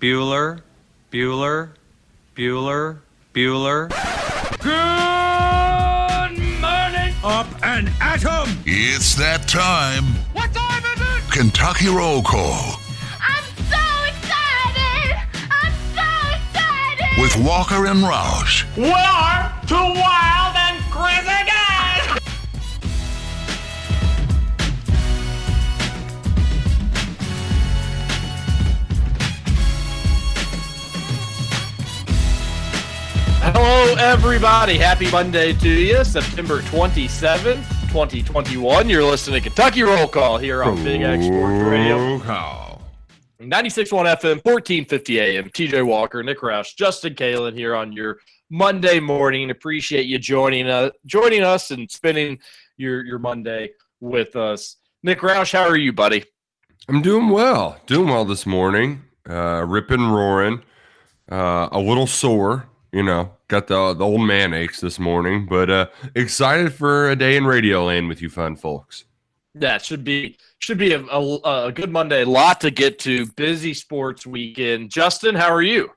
Bueller, Bueller, Bueller, Bueller. Good morning. Up and at 'em. It's that time. What time is it? Kentucky Roll Call I'm so excited! I'm so excited! with Walker and Roush. We to two Hello, everybody. Happy Monday to you. September 27th, 2021. You're listening to Kentucky Roll Call here on Big X Sports Radio. 96.1 FM, 1450 AM. TJ Walker, Nick Roush, Justin Kalen here on your Monday morning. Appreciate you joining us, joining us and spending your, your Monday with us. Nick Roush, how are you, buddy? I'm doing well. Doing well this morning. Uh, ripping, roaring. Uh, a little sore, you know. Got the the old man aches this morning, but uh, excited for a day in Radio Land with you, fun folks. That should be should be a, a, a good Monday. A lot to get to. Busy sports weekend. Justin, how are you?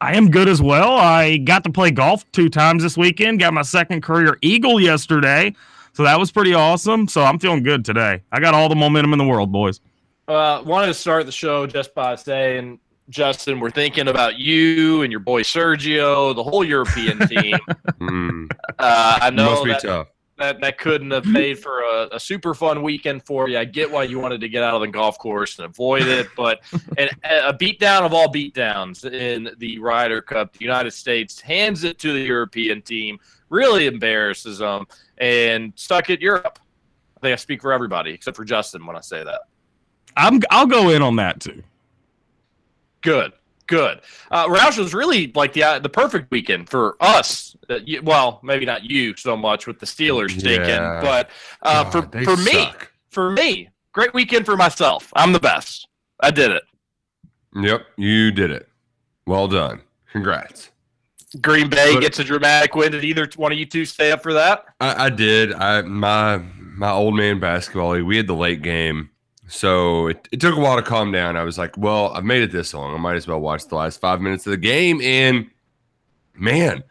I am good as well. I got to play golf two times this weekend. Got my second career eagle yesterday. So that was pretty awesome. So I'm feeling good today. I got all the momentum in the world, boys. Uh, wanted to start the show just by saying, Justin, we're thinking about you and your boy Sergio, the whole European team. Mm, Uh, I know must be that, tough. that that couldn't have made for a, a super fun weekend for you. I get why you wanted to get out of the golf course and avoid it, but and a beatdown of all beatdowns in the Ryder Cup, the United States hands it to the European team, really embarrasses them, and stuck at Europe. I think I speak for everybody except for Justin when I say that. I'm I'll go in on that too. Good, good. Uh, Roush was really like the uh, the perfect weekend for us. Uh, you, well, maybe not you so much with the Steelers taking, Yeah. but uh, God, for for me, suck. for me, great weekend for myself. I'm the best. I did it. Yep, you did it. Well done. Congrats. Green Bay But- gets a dramatic win. Did either one of you two stay up for that? I, I did. I my my old man basketball. We had the late game, so it, it took a while to calm down. I was like, well, I've made it this long. I might as well watch the last five minutes of the game. And man,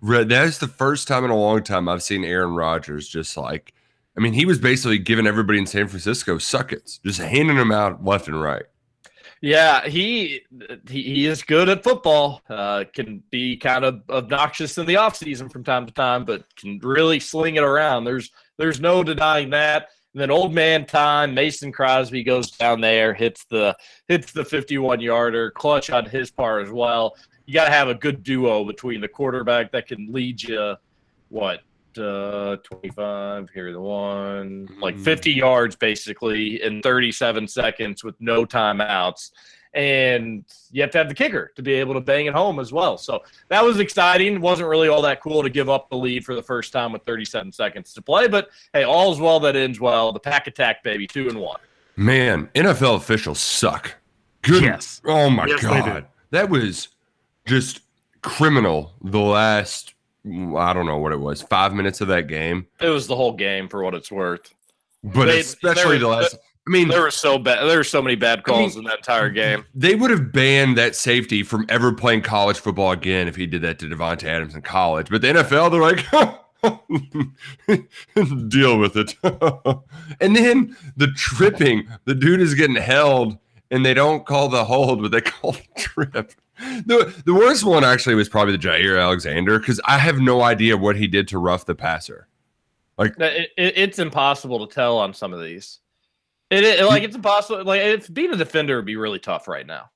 that's the first time in a long time I've seen Aaron Rodgers just like. I mean, he was basically giving everybody in San Francisco suckets, just handing them out left and right. Yeah, he he, he is good at football. Uh, can be kind of obnoxious in the offseason from time to time, but can really sling it around. There's there's no denying that. And then old man time, Mason Crosby goes down there, hits the hits the 51 yarder, clutch on his part as well. You got to have a good duo between the quarterback that can lead you, what, uh, 25, here the one, like 50 yards basically in 37 seconds with no timeouts. And you have to have the kicker to be able to bang it home as well. So that was exciting. Wasn't really all that cool to give up the lead for the first time with 37 seconds to play. But hey, all's well that ends well. The pack attack, baby, two and one. Man, NFL officials suck. Good. Yes. Oh my Yes, god, that was just criminal. The last, I don't know what it was, five minutes of that game, It was the whole game for what it's worth. but They- especially the last. I mean, There were so bad. There were so many bad calls in that entire game. they would have banned that safety from ever playing college football again if he did that to Davante Adams in college. But the NFL, they're like, deal with it. and then the tripping, the dude is getting held, and they don't call the hold, but they call the trip. The, the worst one actually was probably the Jaire Alexander because I have no idea what he did to rough the passer. It, it, it's impossible to tell on some of these. It, it like it's impossible. Like if being a defender would be really tough right now.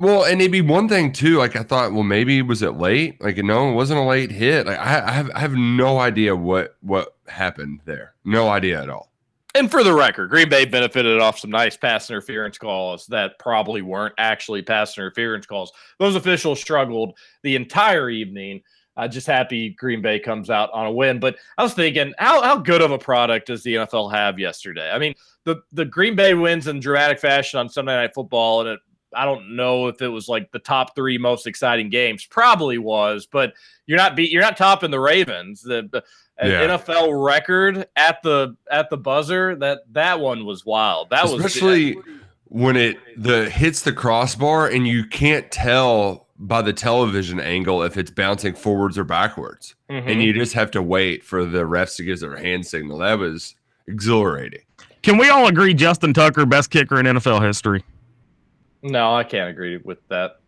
Well, and it'd be one thing too. Like I thought, well, maybe was it late? Like no, it wasn't a late hit. Like I, I have, I have no idea what what happened there. No idea at all. And for the record, Green Bay benefited off some nice pass interference calls that probably weren't actually pass interference calls. Those officials struggled the entire evening. Uh, just happy Green Bay comes out on a win. But I was thinking, how, how good of a product does the NFL have yesterday? I mean, the, the Green Bay wins in dramatic fashion on Sunday Night Football, and it, I don't know if it was like the top three most exciting games. Probably was, but you're not beat. You're not topping the Ravens. The, the Yeah. NFL record at the at the buzzer. That that one was wild. That was Especially when it the hits the crossbar and you can't tell by the television angle if it's bouncing forwards or backwards. Mm-hmm. And you just have to wait for the refs to give their hand signal. That was exhilarating. Can we all agree Justin Tucker best kicker in NFL history? No, I can't agree with that.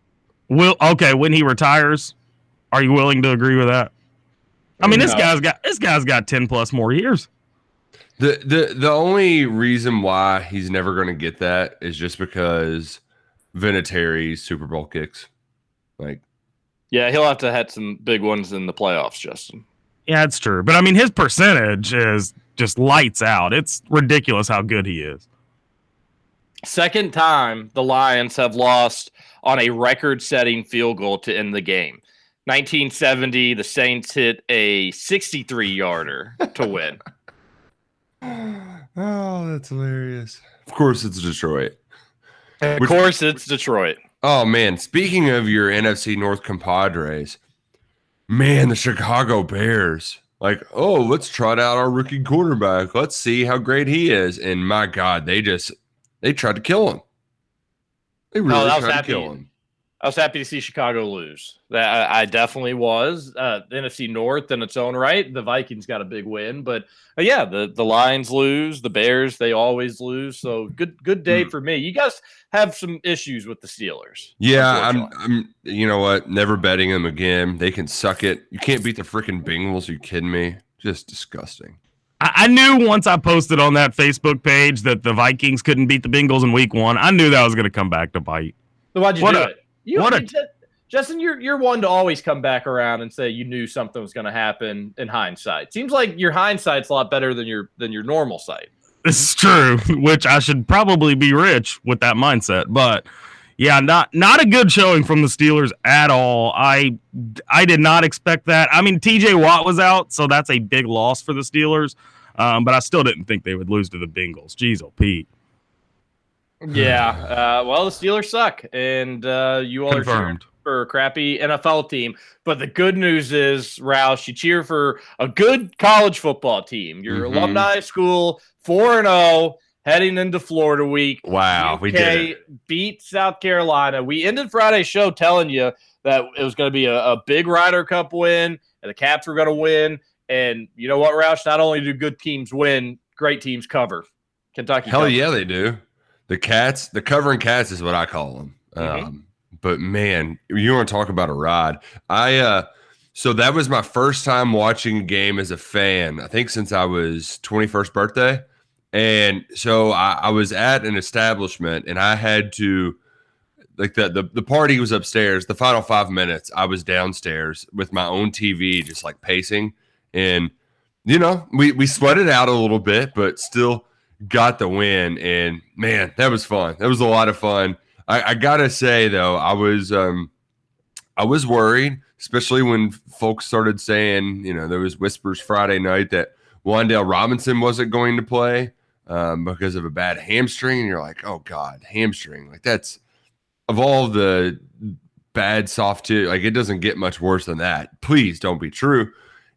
Will okay when he retires? Are you willing to agree with that? I mean, this guy's got this guy's got ten plus more years. The the the only reason why he's never going to get that is just because Vinatieri's Super Bowl kicks. Like Yeah, he'll have to have some big ones in the playoffs, Justin. Yeah, it's true. But I mean, his percentage is just lights out. It's ridiculous how good he is. Second time the Lions have lost on a record setting field goal to end the game. 1970, the Saints hit a 63 yarder to win. Oh, that's hilarious. Of course it's Detroit. of Which- course, it's Detroit. Oh man, speaking of your NFC North compadres, man, the Chicago Bears. Like, oh, let's trot out our rookie quarterback. Let's see how great he is. And my God, they just they tried to kill him. They really that was tried to kill him. I was happy to see Chicago lose. That I, I definitely was. Uh, NFC North in its own right, the Vikings got a big win, but uh, yeah, the the Lions lose, the Bears they always lose. So good good day Hmm. for me. You guys have some issues with the Steelers. Yeah, I'm. I'm. You know what? Never betting them again. They can suck it. You can't beat the freaking Bengals. Are you kidding me? Just disgusting. I, I knew once I posted on that Facebook page that the Vikings couldn't beat the Bengals in Week One. I knew that was going to come back to bite. So why'd you What do a- it? You, what a- Justin, you're you're one to always come back around and say you knew something was going to happen in hindsight. Seems like your hindsight's a lot better than your than your normal sight. This is true, which I should probably be rich with that mindset. But yeah, not not a good showing from the Steelers at all. I I did not expect that. I mean, TJ Watt was out, so that's a big loss for the Steelers. Um, but I still didn't think they would lose to the Bengals. Jeez, oh Pete. Yeah. Uh, well, the Steelers suck, and uh, you all are cheering for a crappy NFL team. But the good news is, Roush, you cheer for a good college football team. Your Mhm. alumni school, four and zero, heading into Florida week. Wow, we did it. beat South Carolina. We ended Friday's show telling you that it was going to be a, a big Ryder Cup win, and the Cats were going to win. And you know what, Roush? Not only do good teams win, great teams cover. Kentucky. Hell covered. yeah, they do. The cats, the covering cats is what I call them. Mhm. Um, but man, you want to talk about a ride? I uh, so that was my first time watching a game as a fan. I think since I was twenty first birthday, and so I, I was at an establishment and I had to. Like the, the the party was upstairs. The final five minutes, I was downstairs with my own TV, just like pacing, and you know, we we sweated out a little bit, but still got the win. And man, that was fun. That was a lot of fun. I, I gotta say though, I was um I was worried, especially when folks started saying, you know, there was whispers Friday night that Wan'Dale Robinson wasn't going to play um, because of a bad hamstring. And you're like, oh God, hamstring. Like that's of all the bad soft tissue, like it doesn't get much worse than that. Please don't be true.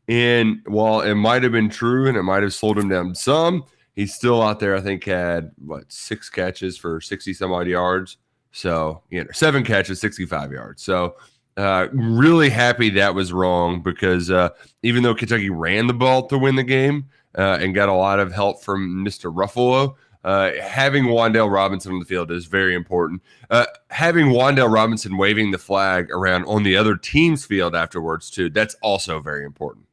And while it might have been true and it might have slowed him down some, he's still out there. I think had what six catches for 60 some odd yards. So, you know, seven catches, 65 yards. So, uh, really happy that was wrong because uh, even though Kentucky ran the ball to win the game uh, and got a lot of help from Mr. Ruffolo, uh, having Wan'Dale Robinson on the field is very important. Uh, having Wan'Dale Robinson waving the flag around on the other team's field afterwards, too, that's also very important.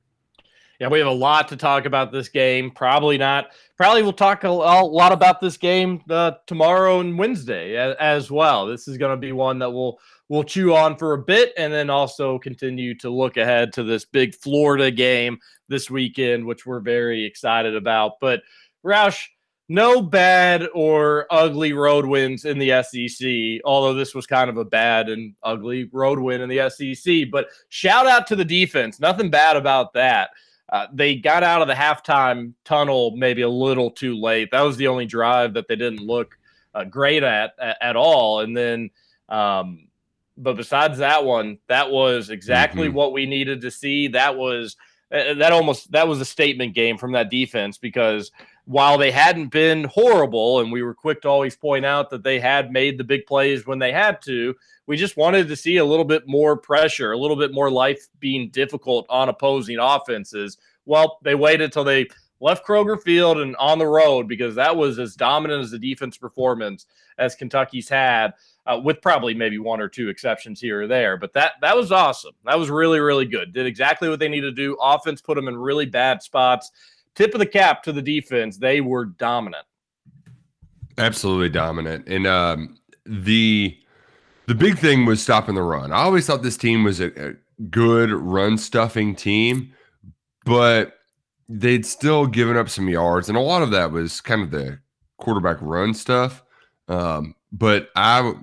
Yeah, we have a lot to talk about this game. Probably not. Probably we'll talk a, lot about this game uh, tomorrow and Wednesday as, as well. This is going to be one that we'll we'll chew on for a bit, and then also continue to look ahead to this big Florida game this weekend, which we're very excited about. But Roush, no bad or ugly road wins in the SEC. Although this was kind of a bad and ugly road win in the SEC, but shout out to the defense. Nothing bad about that. Uh, they got out of the halftime tunnel maybe a little too late. That was the only drive that they didn't look uh, great at, at at all. And then, um, but besides that one, that was exactly Mhm. what we needed to see. That was Uh, uh, that almost that was a statement game from that defense because while they hadn't been horrible, and we were quick to always point out that they had made the big plays when they had to, we just wanted to see a little bit more pressure, a little bit more life being difficult on opposing offenses. Well, they waited till they left Kroger Field and on the road because that was as dominant as the defense performance as Kentucky's had, uh, with probably maybe one or two exceptions here or there. But that that was awesome. That was really really good. Did exactly what they needed to do. Offense put them in really bad spots. Tip of the cap to the defense. They were dominant. Absolutely dominant. And um, the the big thing was stopping the run. I always thought this team was a, a good run stuffing team, but they'd still given up some yards, and a lot of that was kind of the quarterback run stuff. Um, but I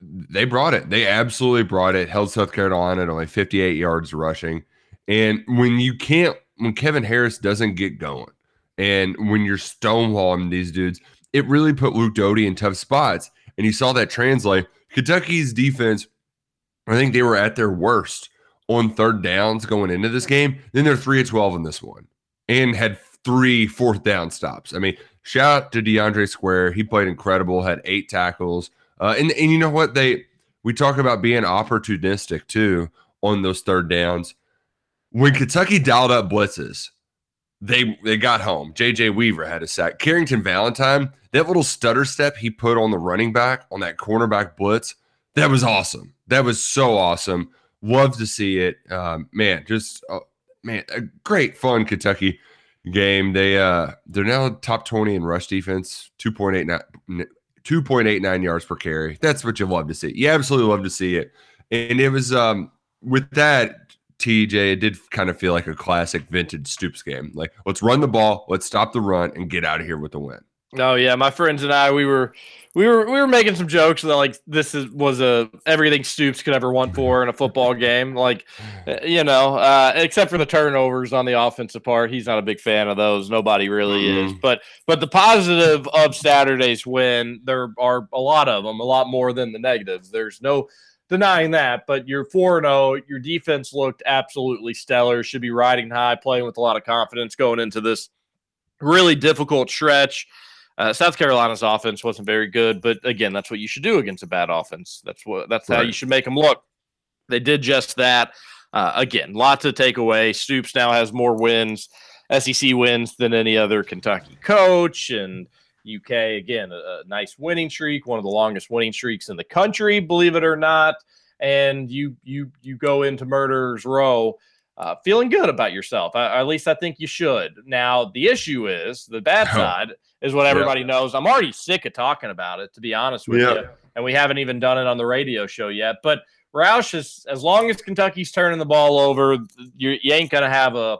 they brought it. They absolutely brought it. Held South Carolina at only 58 yards rushing. And when you can't, when Kevin Harris doesn't get going, and when you're stonewalling these dudes, it really put Luke Doty in tough spots. And you saw that translate. Kentucky's defense, I think they were at their worst on third downs going into this game. Then they're 3 of 12 in this one and had three fourth down stops. I mean, shout out to DeAndre Square. He played incredible, had eight tackles. Uh, and, and you know what? They we talk about being opportunistic too on those third downs. When Kentucky dialed up blitzes, they they got home. JJ Weaver had a sack. Carrington Valentine, that little stutter step he put on the running back on that cornerback blitz, that was awesome. That was so awesome. Love to see it. Um, man, just uh, man, a great fun Kentucky game. They uh they're now top 20 in rush defense, 2.89 2.89 yards per carry. That's what you love to see. You absolutely love to see it. And it was um with that TJ, it did kind of feel like a classic vintage Stoops game. Like, let's run the ball, let's stop the run, and get out of here with the win. Oh yeah, my friends and I, we were we were we were making some jokes that like this is was a everything Stoops could ever want for in a football game. Like, uh, you know, uh, except for the turnovers on the offensive part, he's not a big fan of those. Nobody really Mm-hmm. is. But but the positive of Saturday's win, there are a lot of them, a lot more than the negatives. There's no denying that. But you're four zero. Your defense looked absolutely stellar. Should be riding high, playing with a lot of confidence going into this really difficult stretch. Uh, South Carolina's offense wasn't very good, but again, that's what you should do against a bad offense. That's what that's how you should make them look. They did just that. Uh, again, lots to take away. Stoops now has more wins, SEC wins than any other Kentucky coach, and UK again a, a nice winning streak, one of the longest winning streaks in the country, believe it or not. And you you you go into Murderers Row uh, feeling good about yourself. Uh, at least I think you should. Now the issue is the bad Oh. side is what everybody knows. I'm already sick of talking about it, to be honest with Yeah. you. And we haven't even done it on the radio show yet. But Roush is as long as Kentucky's turning the ball over, you, you ain't gonna have a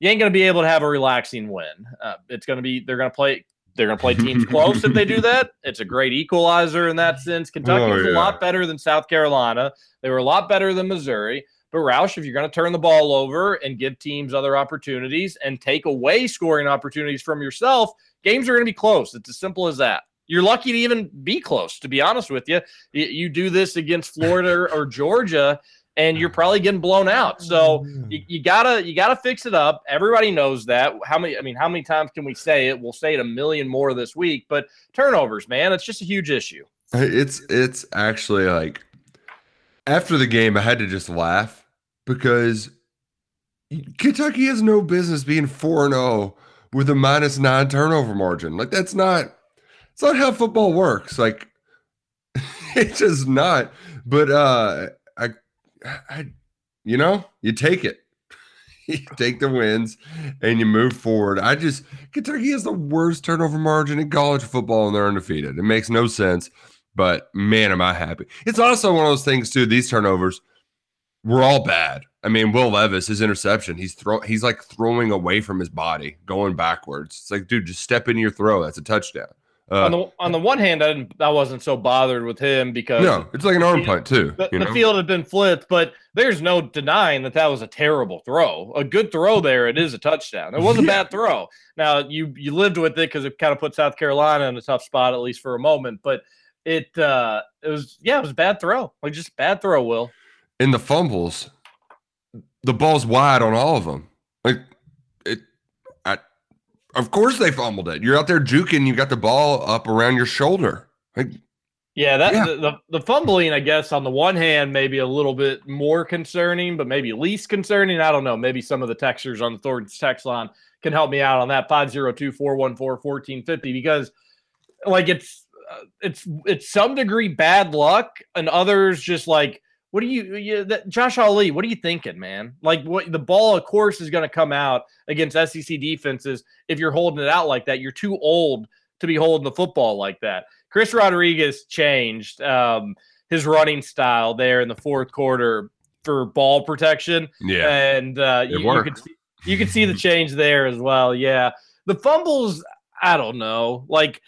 you ain't gonna be able to have a relaxing win. Uh, it's gonna be they're gonna play they're gonna play teams close if they do that. It's a great equalizer in that sense. Kentucky Oh, was a lot better than South Carolina. They were a lot better than Missouri. But Roush, if you're going to turn the ball over and give teams other opportunities and take away scoring opportunities from yourself, games are going to be close. It's as simple as that. You're lucky to even be close, to be honest with you. You, you do this against Florida or, or Georgia, and you're probably getting blown out. So mm-hmm. you, you gotta you gotta fix it up. Everybody knows that. How many? I mean, how many times can we say it? We'll say it a million more this week. But turnovers, man, it's just a huge issue. It's it's actually like after the game, I had to just laugh because Kentucky has no business being four and zero with a minus nine turnover margin. Like that's not it's not how football works. Like it's just not. But uh, I, I, you know, you take it. You take the wins and you move forward. I just Kentucky has the worst turnover margin in college football and they're undefeated. It makes no sense. But man, am I happy. It's also one of those things too. These turnovers were all bad. I mean, Will Levis, his interception, he's throw he's like throwing away from his body, going backwards. It's like, dude, just step in your throw. That's a touchdown. Uh, on the on the one hand, I didn't I wasn't so bothered with him because no, it's like an arm punt too. the, the field had been flipped, but there's no denying that that was a terrible throw. A good throw there, it is a touchdown. It was a bad throw. Now you you lived with it because it kind of put South Carolina in a tough spot at least for a moment, but it uh it was yeah it was a bad throw like just bad throw. Will in the fumbles, the ball's wide on all of them. Like it, I, Of course they fumbled it. You're out there juking. You got the ball up around your shoulder. Like, Yeah, that Yeah. The, the the fumbling, I guess, on the one hand, maybe a little bit more concerning, but maybe least concerning. I don't know. Maybe some of the texters on the Thornton's text line can help me out on that 502-414-1450 because like it's uh, it's it's some degree bad luck and others just like what do you, you that, Josh Ali, what are you thinking, man? Like what the ball of course is going to come out against SEC defenses if you're holding it out like that. You're too old to be holding the football like that. Chris Rodriguez changed um, his running style there in the fourth quarter for ball protection, yeah, and uh, you, you could see, you could see the change there as well. Yeah, the fumbles, I don't know, like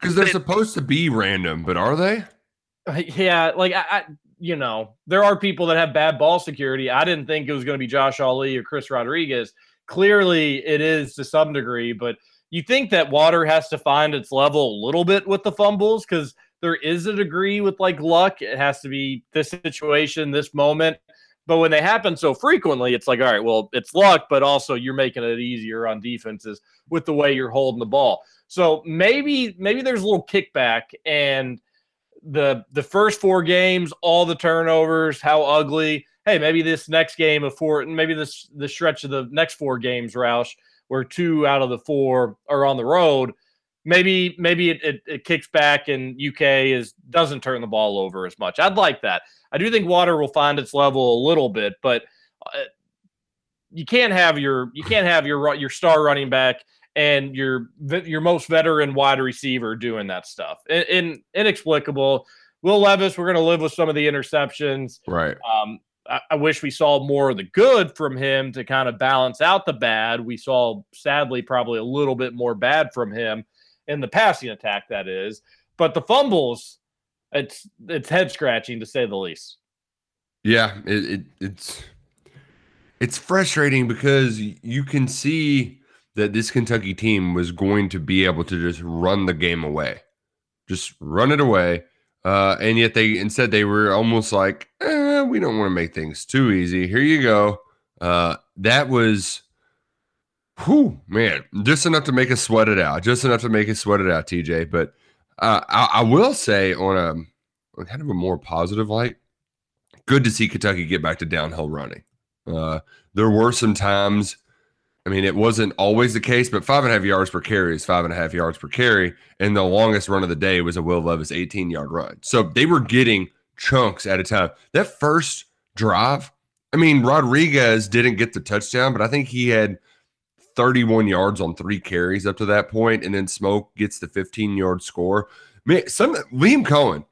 because they're supposed to be random, but are they? yeah, like I, I, you know, there are people that have bad ball security. I didn't think it was going to be Josh Ali or Chris Rodriguez. Clearly, it is to some degree, but you think that water has to find its level a little bit with the fumbles because there is a degree with like luck. It has to be this situation, this moment. But when they happen so frequently, it's like, all right, well, it's luck, but also you're making it easier on defenses with the way you're holding the ball. So maybe, maybe there's a little kickback and the the first four games, all the turnovers, how ugly. Hey, maybe this next game of four, maybe this the stretch of the next four games, Roush, where two out of the four are on the road. Maybe maybe it, it, it kicks back and UK is doesn't turn the ball over as much. I'd like that. I do think Water will find its level a little bit, but uh, you can't have your you can't have your your star running back and your your most veteran wide receiver doing that stuff. In, in inexplicable. Will Levis, we're going to live with some of the interceptions. Right. Um, I, I wish we saw more of the good from him to kind of balance out the bad. We saw, sadly, probably a little bit more bad from him in the passing attack. That is, but the fumbles, it's it's head scratching to say the least. Yeah, it, it it's it's frustrating because you can see that this Kentucky team was going to be able to just run the game away, just run it away, uh, and yet they instead they were almost like, eh, we don't want to make things too easy. Here you go. Uh, that was, whew, man, just enough to make us sweat it out, just enough to make us sweat it out, TJ. But uh, I, I will say on a on kind of a more positive light good to see Kentucky get back to downhill running. Uh, there were some times, I mean, it wasn't always the case, but five and a half yards per carry is five and a half yards per carry. And the longest run of the day was a Will Levis 18 yard run. So they were getting chunks at a time. That first drive, I mean, Rodriguez didn't get the touchdown, but I think he had 31 yards on three carries up to that point, and then Smoke gets the 15 yard score. Man, some Liam Coen,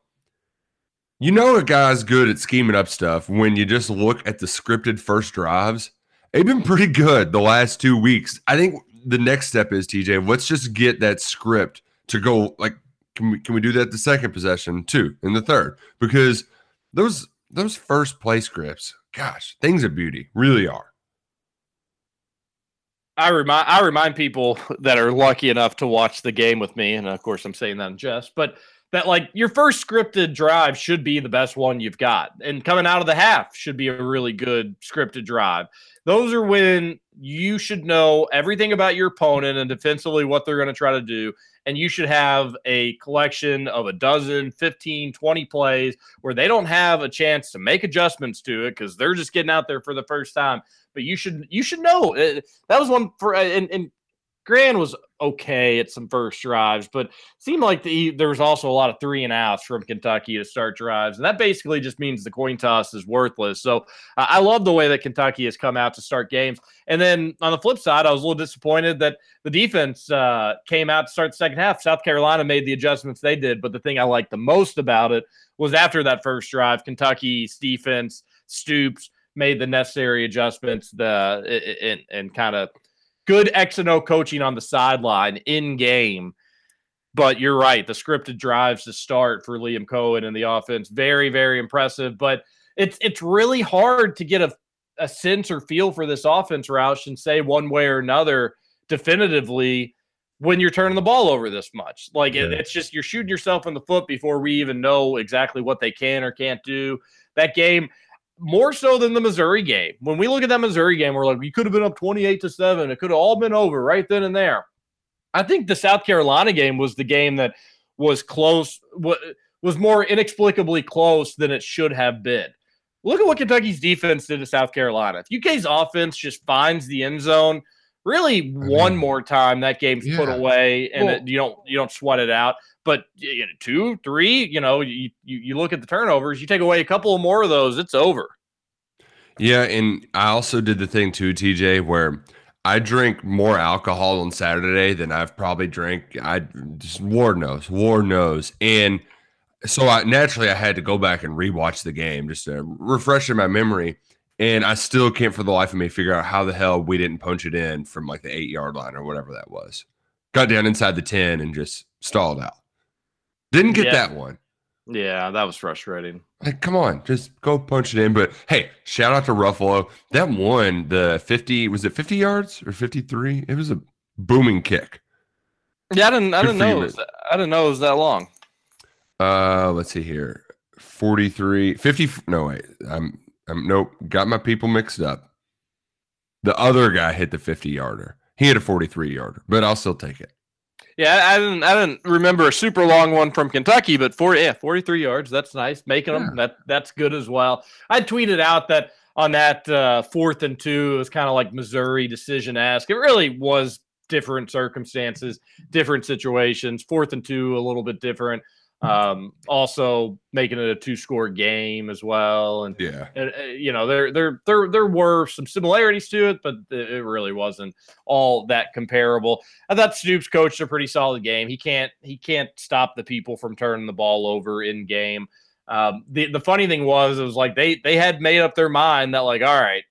you know a guy's good at scheming up stuff when you just look at the scripted first drives. They've been pretty good the last two weeks. I think the next step is TJ. Let's just get that script to go. Like, can we can we do that the second possession too, in the third? Because those those first play scripts, gosh, things of beauty really are. I remind I remind people that are lucky enough to watch the game with me, and of course I'm saying that in jest, but that like your first scripted drive should be the best one you've got, and coming out of the half should be a really good scripted drive. Those are when you should know everything about your opponent and defensively what they're going to try to do, and you should have a collection of a dozen, 15, 20 plays where they don't have a chance to make adjustments to it because they're just getting out there for the first time. But you should you should know uh, that was one for and, and Gran was okay at some first drives, but seemed like the, there was also a lot of three and outs from Kentucky to start drives, and that basically just means the coin toss is worthless. So uh, I love the way that Kentucky has come out to start games. And then on the flip side, I was a little disappointed that the defense uh, came out to start the second half. South Carolina made the adjustments they did, but the thing I liked the most about it was after that first drive, Kentucky's defense Stoops made the necessary adjustments, the and, and kind of good X and O coaching on the sideline in game. But you're right, the scripted drives to start for Liam Coen and the offense, very, very impressive. But it's it's really hard to get a, a sense or feel for this offense, Roush, and say one way or another definitively when you're turning the ball over this much. Like it, it's just you're shooting yourself in the foot before we even know exactly what they can or can't do. That game, more so than the Missouri game. When we look at that Missouri game, we're like, we could have been up 28 to 7. It could have all been over right then and there. I think the South Carolina game was the game that was close, wa- was more inexplicably close than it should have been. Look at what Kentucky's defense did to South Carolina. If UK's offense just finds the end zone, really one mean, more time, that game's put away, and Well- it, you don't you don't sweat it out. But you know, two, three, you know, you, you you look at the turnovers, you take away a couple more of those, it's over. Yeah, and I also did the thing too, TJ, where I drink more alcohol on Saturday than I've probably drank. I just Lord knows, Lord knows, and so I naturally I had to go back and rewatch the game just to refresh in my memory. And I still can't for the life of me figure out how the hell we didn't punch it in from like the eight yard line or whatever that was. Got down inside the 10 and just stalled out. Didn't get Yeah. that one. Yeah, that was frustrating. Like, come on, just go punch it in. But hey, shout out to Ruffolo. That one, the 50, was it 50 yards or 53? It was a booming kick. Yeah, I didn't I didn't know it was that, I didn't know it was that long. Uh, let's see here. 43, 50. No, wait. I'm, I'm, nope. Got my people mixed up. The other guy hit the 50 yarder. He hit a 43 yarder, but I'll still take it. Yeah, I didn't I didn't remember a super long one from Kentucky, but for yeah, 43 yards, that's nice. Making them that that's good as well. I tweeted out that on that uh, fourth and two, it was kind of like Missouri decision ask. It really was different circumstances, different situations. Fourth and two, a little bit different. Um, also making it a two score game as well, and Yeah. and, uh, you know there there there there were some similarities to it, but it it really wasn't all that comparable. I thought Stoops coached a pretty solid game. He can't he can't stop the people from turning the ball over in game. Um, the the funny thing was it was like they they had made up their mind that like all right,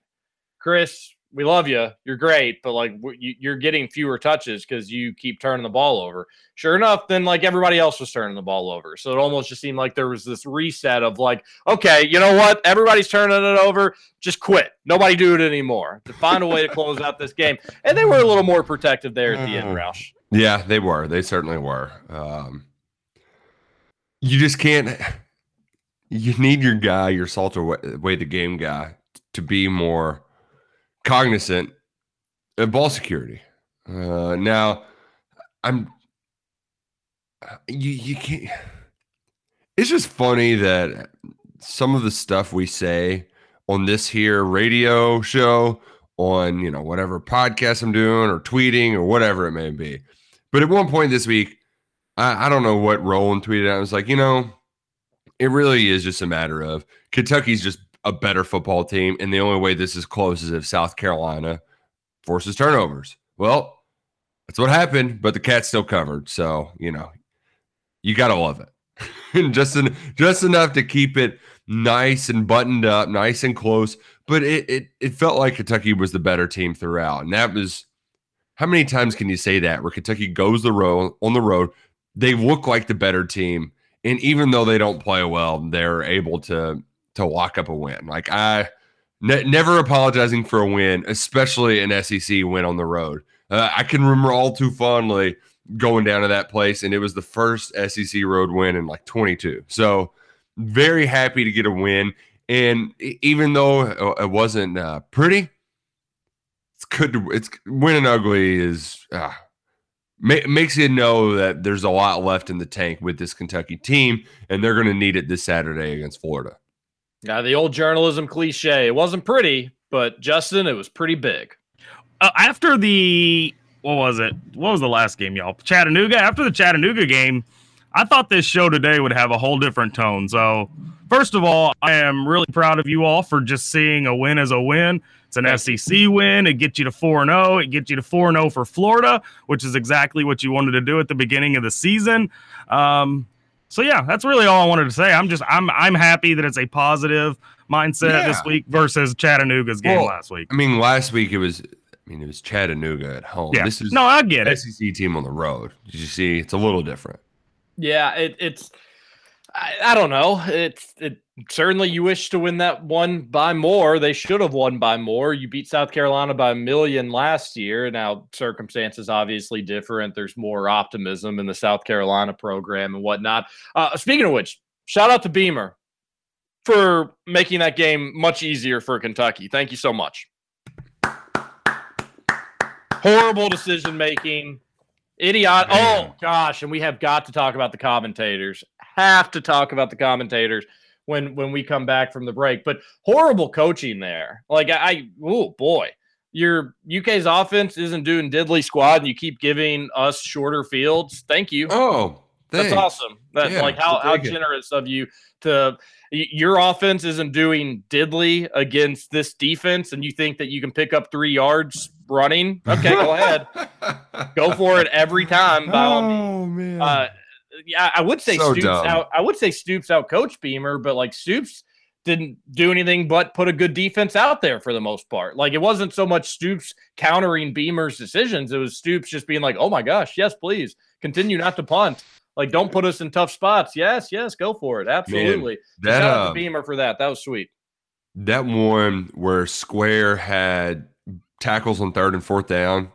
Chris, we love you, you're great, but like you- you're getting fewer touches because you keep turning the ball over. Sure enough, then like everybody else was turning the ball over, so it almost just seemed like there was this reset of like okay, you know what, everybody's turning it over, just quit, nobody do it anymore. To find a way to close out this game, and they were a little more protective there at the end, Mm. Roush. Yeah, they were. They certainly were. Um, you just can't. You need your guy, your salt away, away the game guy, to be more cognizant of ball security. Uh, now, I'm. You you can't. It's just funny that some of the stuff we say on this here radio show, on you know whatever podcast I'm doing or tweeting or whatever it may be. But at one point this week, I, I don't know what Roland tweeted. I was like, you know, it really is just a matter of Kentucky's just a better football team, and the only way this is close is if South Carolina forces turnovers. Well, that's what happened, but the Cats still covered. So you know, you gotta love it. and just en- just enough to keep it nice and buttoned up, nice and close. But it it it felt like Kentucky was the better team throughout, and that was how many times can you say that where Kentucky goes the road on the road, they look like the better team, and even though they don't play well, they're able to to lock up a win. Like I ne- never apologizing for a win, especially an SEC win on the road. Uh, I can remember all too fondly going down to that place, and it was the first SEC road win in like 22. So very happy to get a win. And even though it- it wasn't uh, pretty, it's good. To, it's winning ugly is uh, ma- makes you know that there's a lot left in the tank with this Kentucky team, and they're going to need it this Saturday against Florida. Yeah, the old journalism cliche. It wasn't pretty, but Justin, it was pretty big. uh, after the what was it? What was the last game, y'all? Chattanooga. After the Chattanooga game, I thought this show today would have a whole different tone. So, first of all, I am really proud of you all for just seeing a win as a win. It's an SEC win. It gets you to 4 0. It gets you to 4 0 for Florida, which is exactly what you wanted to do at the beginning of the season. Um, so yeah, that's really all I wanted to say. I'm just I'm I'm happy that it's a positive mindset this week versus Chattanooga's game Well, last week. I mean, last week it was. I mean, it was Chattanooga at home. Yeah. This is no, I get it. SEC team on the road. Did you see? It's a little different. Yeah, it, it's. I, I don't know. It's it certainly you wish to win that one by more. They should have won by more. You beat South Carolina by a million last year. Now circumstances obviously different. There's more optimism in the South Carolina program and whatnot. Uh, speaking of which, shout out to Beamer for making that game much easier for Kentucky. Thank you so much. Horrible decision making. Idiot. Man. Oh gosh, and we have got to talk about the commentators. Have to talk about the commentators when when we come back from the break. But horrible coaching there. Like I, oh boy, your UK's offense isn't doing diddly squad, and you keep giving us shorter fields. Thank you. Oh, That's awesome. That's Yeah, like how, how take it. generous of you to your offense isn't doing diddly against this defense, and you think that you can pick up three yards running. Okay, go ahead. Go for it every time by all means. Oh man. Uh, yeah, I would say So Stoops dumb. out. I would say Stoops out coach Beamer, but like Stoops didn't do anything but put a good defense out there for the most part. Like it wasn't so much Stoops countering Beamer's decisions; it was Stoops just being like, "Oh my gosh, yes, please continue not to punt. Like don't put us in tough spots. Yes, yes, go for it. Absolutely. So that Shout out to uh, Beamer for that. That was sweet. that one where Square had tackles on third and fourth down,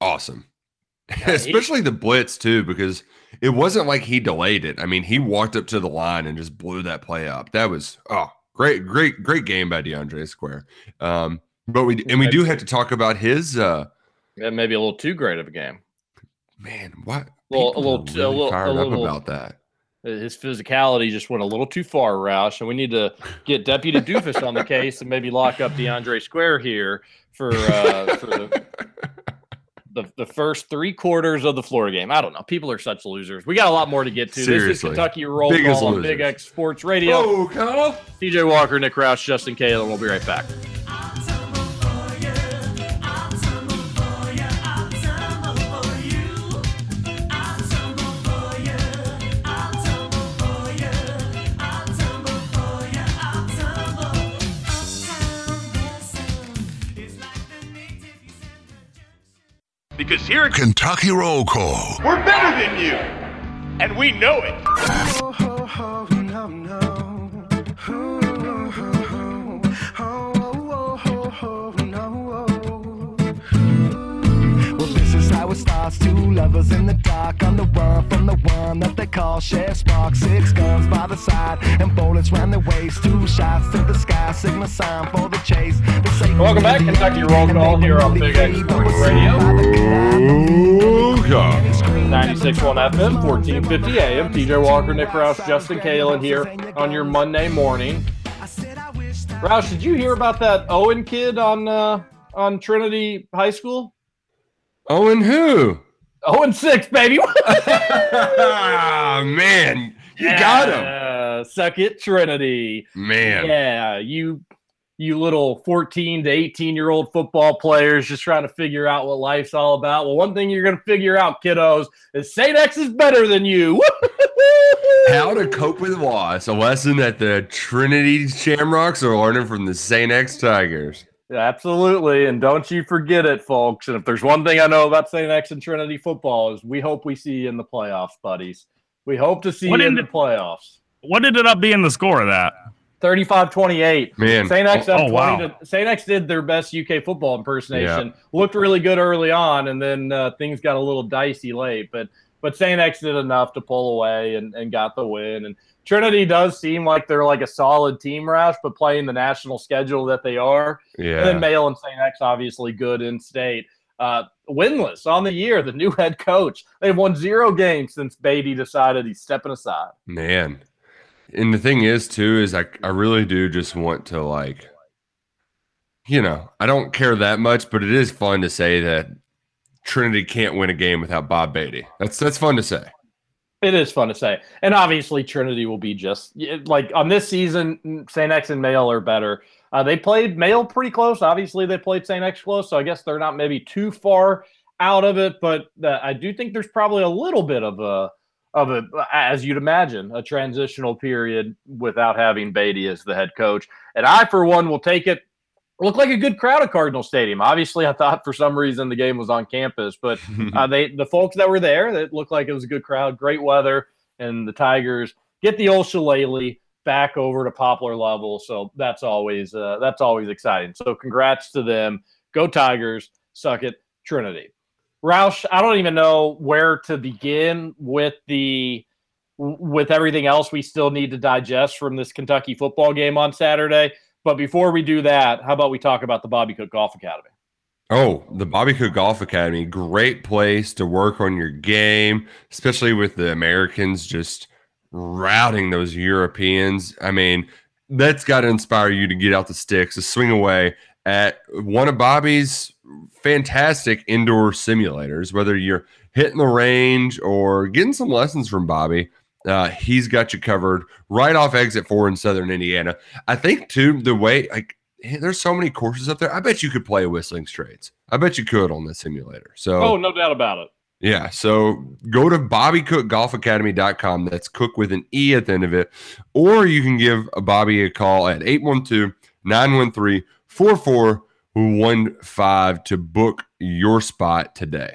awesome. he- Especially the blitz too, because it wasn't like he delayed it. I mean, he walked up to the line and just blew that play up. That was oh great, great, great game by DeAndre Square. Um, but we and we do have to talk about his uh Yeah, maybe a little too great of a game. man, what Little- a little t- a really little- a fired up little- about that. His physicality just went a little too far, Roush, and we need to get Deputy Doofus on the case and maybe lock up DeAndre Square here for uh, for the, the the first three quarters of the Florida game. I don't know. People are such losers. We got a lot more to get to. This is Kentucky Roll Biggest Call on Big. X Sports Radio. Oh, Kyle. TJ Walker, Nick Roush, Justin Kalen. We'll be right back. Because here at Kentucky Roll Call. we're better than you. And we know it. This is how it starts. Two lovers in the dark on the run from the one that they call Chef Spark. Six guns by the side and bullets round their waist. Two shots to the sky, signal sign for the chase. Welcome back, Kentucky Roll Call here on Big X Sports Radio. God. 96.1 FM, 1450 AM. TJ Walker, Nick Roush, Justin Kalen here on your Monday morning. Roush, did you hear about that Owen kid on uh, on Trinity High School? Oh, and who? Owen six, baby. ah, man, you got him, suck it, Trinity. man. Yeah, you you little 14 to 18 year old football players just trying to figure out what life's all about. Well, one thing you're gonna figure out, kiddos, is Saint X is better than you. How to cope with loss, a lesson that the Trinity Shamrocks are learning from the Saint X Tigers. Absolutely, and don't you forget it, folks. And if there's one thing I know about St. X and Trinity football is we hope we see you in the playoffs, buddies. We hope to see What you in the ended- playoffs. What ended up being the score of that? 35-28. Man, St. X up Oh, 20 wow. to St. X did their best UK football impersonation. Looked really good early on, and then uh, things got a little dicey late. But but St. X did enough to pull away and, and got the win. And Trinity does seem like they're like a solid team, Roush, but playing the national schedule that they are. Yeah. And then Male and St. X, obviously good in state. Uh, winless on the year, the new head coach. They've won zero games since Beatty decided he's stepping aside. man. And the thing is, too, is I I really do just want to like, you know, I don't care that much, but it is fun to say that Trinity can't win a game without Bob Beatty. That's that's fun to say. It is fun to say. And obviously, Trinity will be just like on this season, St. X and Male are better. Uh, they played Male pretty close. Obviously, they played St. X close. So I guess they're not maybe too far out of it. But uh, I do think there's probably a little bit of a, of a, as you'd imagine, a transitional period without having Beatty as the head coach. And I, for one, will take it. Looked like a good crowd at Cardinal Stadium. Obviously, I thought for some reason the game was on campus, but uh, they the folks that were there, it looked like it was a good crowd, great weather, and the Tigers get the old shillelagh back over to poplar level. So that's always uh, that's always exciting. So congrats to them. Go Tigers! Suck it, Trinity. Roush, I don't even know where to begin with the with everything else we still need to digest from this Kentucky football game on Saturday. But before we do that, how about we talk about the Bobby Cook Golf Academy? Oh, the Bobby Cook Golf Academy, great place to work on your game, especially with the Americans just routing those Europeans. I mean, that's got to inspire you to get out the sticks, to swing away at one of Bobby's fantastic indoor simulators, whether you're hitting the range or getting some lessons from Bobby. Uh, he's got you covered right off exit four in Southern Indiana. I think too the way like there's so many courses up there. I bet you could play Whistling Straits. I bet you could on the simulator. So Oh, no doubt about it. yeah. So go to BobbyCookeGolfAcademy.com. That's Cook with an E at the end of it. Or you can give Bobby a call at 812 913 4415 to book your spot today.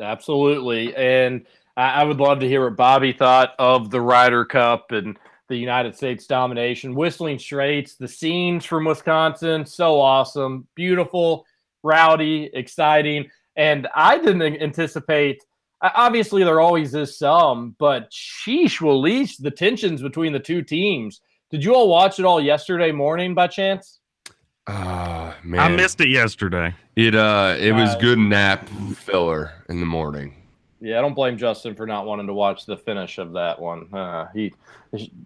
Absolutely. And I, I would love to hear what Bobby thought of the Ryder Cup and the United States domination. Whistling Straits, the scenes from Wisconsin, so awesome, beautiful, rowdy, exciting. And I didn't anticipate. Obviously, there always is some, but sheesh, will leash the tensions between the two teams. Did you all watch it all yesterday morning by chance? Ah, man. I missed it yesterday. it. Uh, it was Uh, good nap filler in the morning. Yeah, I don't blame Justin for not wanting to watch the finish of that one. Uh, he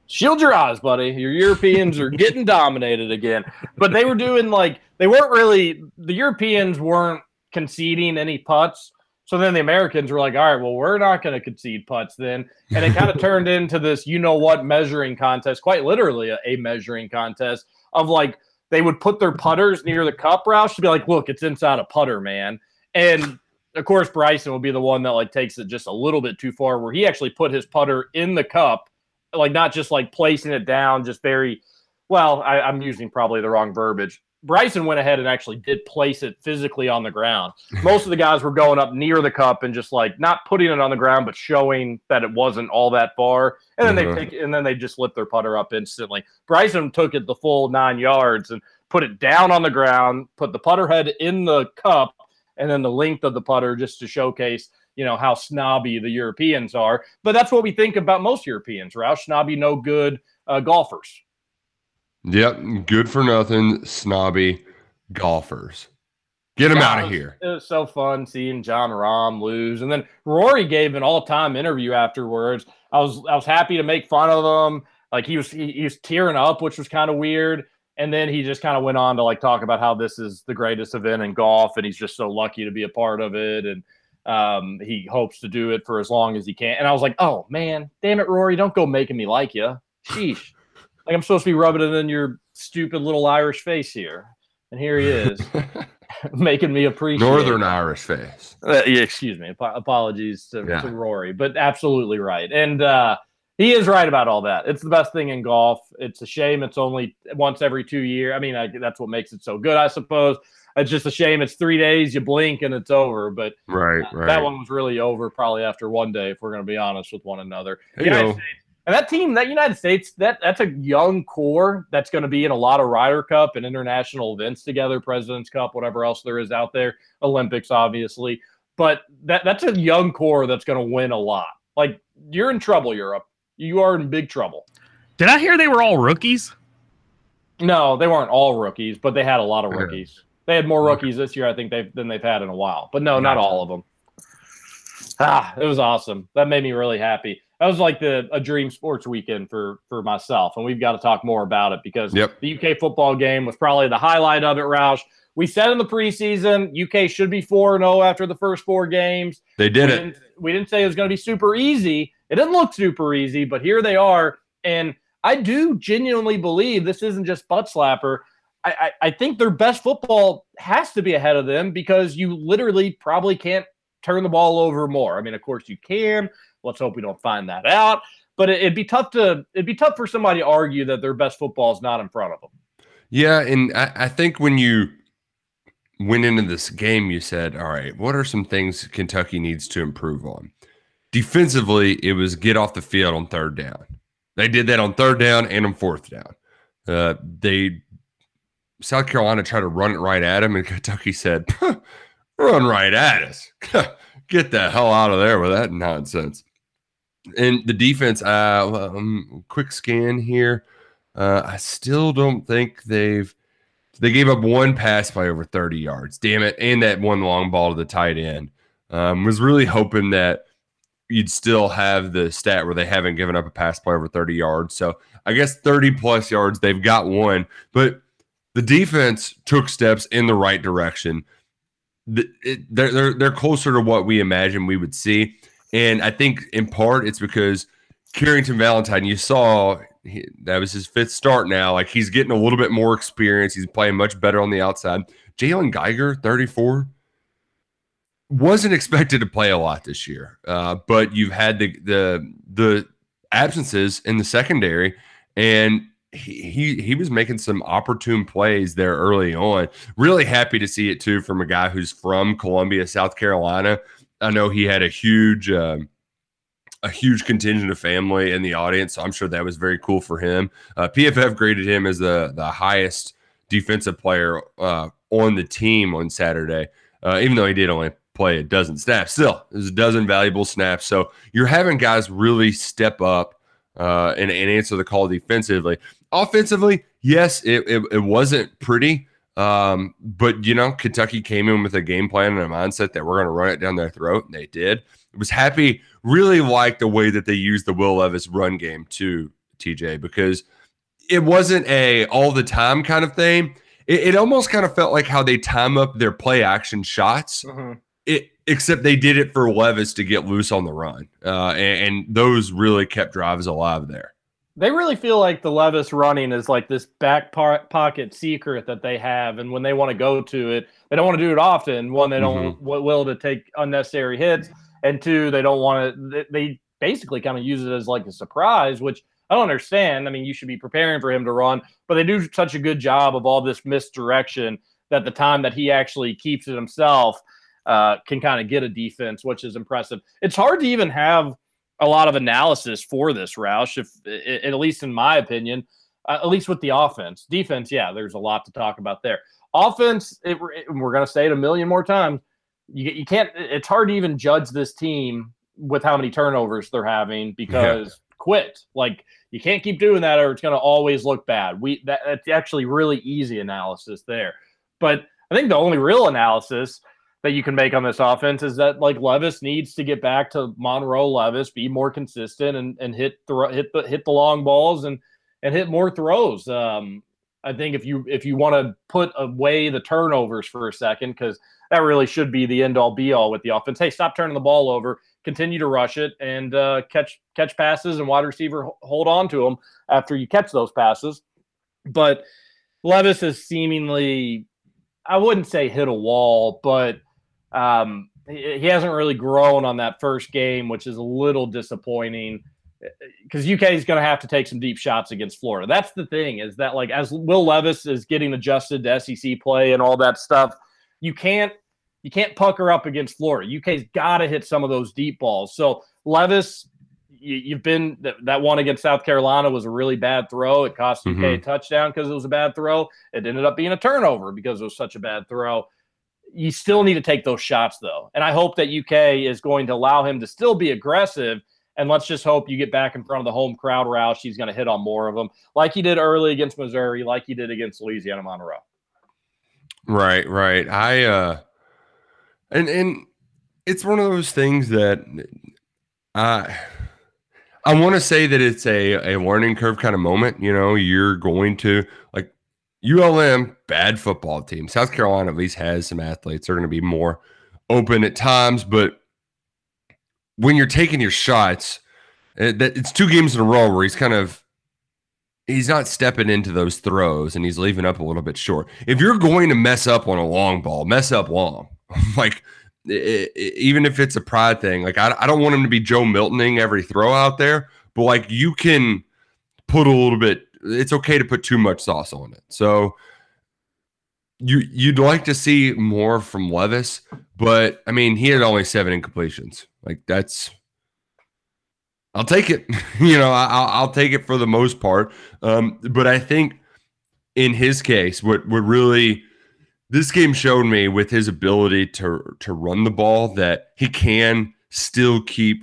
shield your eyes, buddy. Your Europeans are getting dominated again. But they were doing like they weren't really the Europeans weren't conceding any putts. So then the Americans were like, all right, well, we're not going to concede putts then. And it kind of turned into this, you know what, measuring contest, quite literally a, a measuring contest of like they would put their putters near the cup Roush to be like, look, it's inside a putter, man. And of course, Bryson will be the one that like takes it just a little bit too far, where he actually put his putter in the cup, like not just like placing it down, just very well. I, I'm using probably the wrong verbiage. Bryson went ahead and actually did place it physically on the ground. Most of the guys were going up near the cup and just like not putting it on the ground, but showing that it wasn't all that far. And then Mhm. they take and then they just lift their putter up instantly. Bryson took it the full nine yards and put it down on the ground, put the putter head in the cup, and then the length of the putter just to showcase, you know, how snobby the Europeans are. But that's what we think about most Europeans, Roush. Snobby, no good uh, golfers. Yep. Good for nothing, snobby golfers. Get them Yeah, out of here. It was so fun seeing Jon Rahm lose, and then Rory gave an all-time interview afterwards. I was I was happy to make fun of him. Like he was he, he was tearing up, which was kind of weird. And then he just kind of went on to like talk about how this is the greatest event in golf, and he's just so lucky to be a part of it, and um, he hopes to do it for as long as he can. And I was like, oh man, damn it, Rory, don't go making me like you. Sheesh, like I'm supposed to be rubbing it in your stupid little Irish face here, and here he is making me appreciate Northern it. Irish face. Uh, yeah, excuse me. Ap- apologies to, Yeah. to Rory, but absolutely right. And uh, he is right about all that. It's the best thing in golf. It's a shame it's only once every two years. I mean, I, that's what makes it so good, I suppose. It's just a shame it's three days, you blink and it's over. But Right, uh, right. that one was really over probably after one day, if we're going to be honest with one another. Hey, United yo. States, and that team, that United States, that that's a young core that's going to be in a lot of Ryder Cup and international events together, President's Cup, whatever else there is out there, Olympics, obviously. But that that's a young core that's going to win a lot. Like you're in trouble, Europe. You are in big trouble. Did I hear they were all rookies? No, they weren't all rookies, but they had a lot of rookies. They had more rookies this year, I think, they've than they've had in a while. But no, not all of them. Ah, it was awesome. That made me really happy. That was like the a dream sports weekend for for myself, and we've got to talk more about it because Yep. the UK football game was probably the highlight of it. Roush, we said in the preseason UK should be four zero after the first four games. They did we it. Didn't, we didn't say it was going to be super easy. It didn't look super easy, but here they are. And I do genuinely believe this isn't just butt slapper. I, I, I think their best football has to be ahead of them because you literally probably can't turn the ball over more. I mean, of course you can. Let's hope we don't find that out. But it, it'd be tough to it'd be tough for somebody to argue that their best football is not in front of them. Yeah, and I, I think when you went into this game, you said, "All right, what are some things Kentucky needs to improve on?" Defensively, it was get off the field on third down. They did that on third down and on fourth down. Uh, they South Carolina tried to run it right at him, and Kentucky said, "Run right at us! Get the hell out of there with that nonsense." And the defense, uh, um, quick scan here. Uh, I still don't think they've They gave up one pass play over 30 yards. Damn it. And that one long ball to the tight end. Um, was really hoping that you'd still have the stat where they haven't given up a pass play over 30 yards. So I guess 30 plus yards, they've got one. But the defense took steps in the right direction. The, it, they're, they're, they're closer to what we imagined we would see. And I think in part it's because Carrington Valentine, you saw he, that was his fifth start now. Like he's getting a little bit more experience. He's playing much better on the outside. Jalen Geiger, 34, wasn't expected to play a lot this year. Uh, but you've had the the the absences in the secondary, and he, he he was making some opportune plays there early on. Really happy to see it too from a guy who's from Columbia, South Carolina. I know he had a huge. Um, a huge contingent of family in the audience. So I'm sure that was very cool for him. Uh, PFF graded him as the the highest defensive player uh, on the team on Saturday, uh, even though he did only play a dozen snaps. Still, there's a dozen valuable snaps. So you're having guys really step up uh, and, and answer the call defensively. Offensively, yes, it, it, it wasn't pretty. Um, but you know, Kentucky came in with a game plan and a mindset that we're going to run it down their throat, and they did. I was happy, really liked the way that they used the Will Levis run game to TJ because it wasn't a all the time kind of thing. It, it almost kind of felt like how they time up their play action shots. It except they did it for Levis to get loose on the run, uh, and, and those really kept drives alive there. They really feel like the Levis running is like this back pocket secret that they have, and when they want to go to it, they don't want to do it often. One, they don't Mm-hmm. will to take unnecessary hits, and two, they don't want to. They basically kind of use it as like a surprise, which I don't understand. I mean, you should be preparing for him to run, but they do such a good job of all this misdirection that the time that he actually keeps it himself uh, can kind of get a defense, which is impressive. It's hard to even have a lot of analysis for this Roush, if at least in my opinion, uh, at least with the offense. Defense, yeah, there's a lot to talk about there. Offense, it, it- we're going to say it a million more times. You you can't. It's hard to even judge this team with how many turnovers they're having because quit. Like you can't keep doing that, or it's going to always look bad. We that, that's actually really easy analysis there. But I think the only real analysis that you can make on this offense is that like Levis needs to get back to Monroe Levis, be more consistent and and hit throw hit the hit the long balls and and hit more throws. Um, I think if you if you want to put away the turnovers for a second, because that really should be the end all be all with the offense. Hey, stop turning the ball over, continue to rush it, and uh, catch catch passes and wide receiver hold on to them after you catch those passes. But Levis has seemingly, I wouldn't say hit a wall, but um, he, hasn't really grown on that first game, which is a little disappointing because UK is going to have to take some deep shots against Florida. That's the thing is that like as Will Levis is getting adjusted to SEC play and all that stuff, you can't you can't pucker up against Florida. UK's got to hit some of those deep balls. So Levis, you, you've been that, that one against South Carolina was a really bad throw. It cost UK a Mhm. touchdown because it was a bad throw. It ended up being a turnover because it was such a bad throw. You still need to take those shots though, and I hope that UK is going to allow him to still be aggressive. And let's just hope you get back in front of the home crowd, Roush. He's going to hit on more of them, like he did early against Missouri, like he did against Louisiana Monroe. Right, right. I uh and and it's one of those things that I I want to say that it's a a learning curve kind of moment, you know, you're going to like ULM bad football team. South Carolina at least has some athletes. They're going to be more open at times, but when you're taking your shots, eh, that it's two games in a row where he's kind of he's not stepping into those throws and he's leaving up a little bit short. If you're going to mess up on a long ball, mess up long. like i- i- even if it's a pride thing, like I, I don't want him to be Joe Miltoning every throw out there, but like you can put a little bit. It's okay to put too much sauce on it. So you you'd like to see more from Levis, but I mean he had only seven incompletions. Like that's I'll take it. you know, I, I'll, I'll take it for the most part. Um, but I think in his case, what what really this game showed me with his ability to to run the ball that he can still keep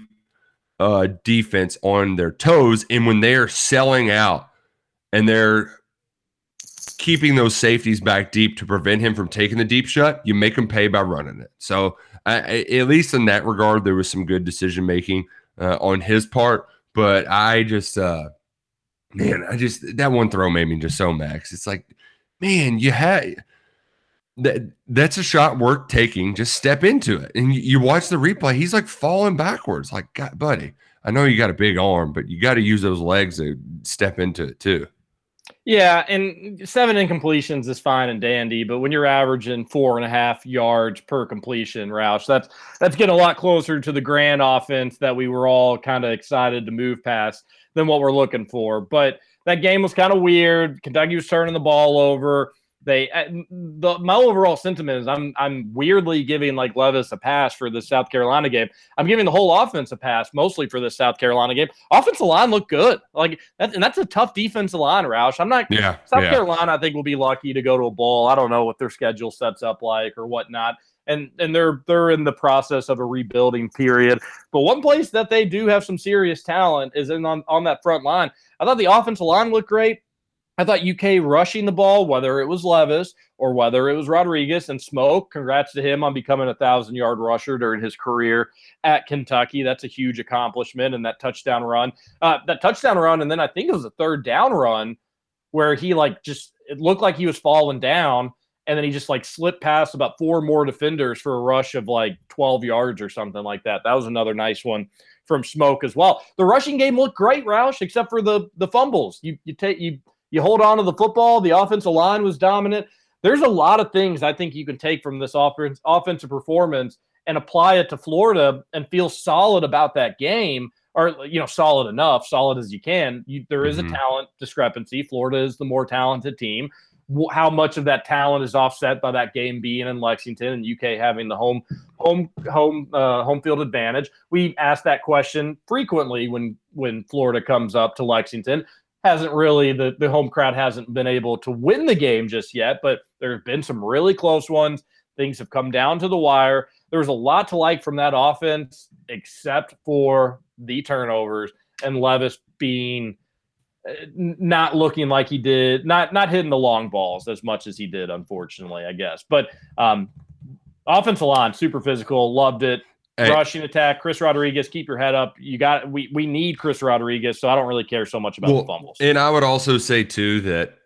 uh, defense on their toes, and when they are selling out and they're keeping those safeties back deep to prevent him from taking the deep shot, you make him pay by running it. So, at least in that regard, there was some good decision making uh, on his part. But I just, uh, man, I just that one throw made me just so max. It's like, man, you had that. That's a shot worth taking. Just step into it, and you, you watch the replay. He's like falling backwards. Like, God, buddy, I know you got a big arm, but you got to use those legs to step into it too. Yeah, and seven incompletions is fine and dandy, but when you're averaging four and a half yards per completion, Roush, that's that's getting a lot closer to the Gran offense that we were all kind of excited to move past than what we're looking for. But that game was kind of weird. Kentucky was turning the ball over. They uh, the my overall sentiment is I'm I'm weirdly giving like Levis a pass for the South Carolina game. I'm giving the whole offense a pass, mostly for the South Carolina game. Offensive line looked good, like that, and that's a tough defensive line, Roush. I'm not Yeah, South yeah. Carolina, I think, will be lucky to go to a bowl. I don't know what their schedule sets up like or whatnot. And and they're they're in the process of a rebuilding period. But one place that they do have some serious talent is in on, on that front line. I thought the offensive line looked great. I thought UK rushing the ball, whether it was Levis or whether it was Rodriguez and Smoke. Congrats to him on becoming a thousand yard rusher during his career at Kentucky. That's a huge accomplishment. And that touchdown run, uh, that touchdown run, and then I think it was a third down run where he like just it looked like he was falling down and then he just like slipped past about four more defenders for a rush of like 12 yards or something like that. That was another nice one from Smoke as well. The rushing game looked great, Roush, except for the the fumbles. You you take you you hold on to the football. The offensive line was dominant. There's a lot of things I think you can take from this offense offensive performance and apply it to Florida and feel solid about that game or you know solid enough solid as you can you, there is Mhm. a talent discrepancy florida is the more talented team how much of that talent is offset by that game being in lexington and uk having the home home home uh, home field advantage we ask that question frequently when when florida comes up to lexington hasn't really the, the home crowd hasn't been able to win the game just yet but there have been some really close ones things have come down to the wire there's a lot to like from that offense, except for the turnovers and Levis being uh, not looking like he did, not not hitting the long balls as much as he did, unfortunately, I guess. But um, offensive line, super physical, loved it. Hey. Rushing attack, Chris Rodriguez, keep your head up. You got we we need Chris Rodriguez, so I don't really care so much about Well, the fumbles. And I would also say too that,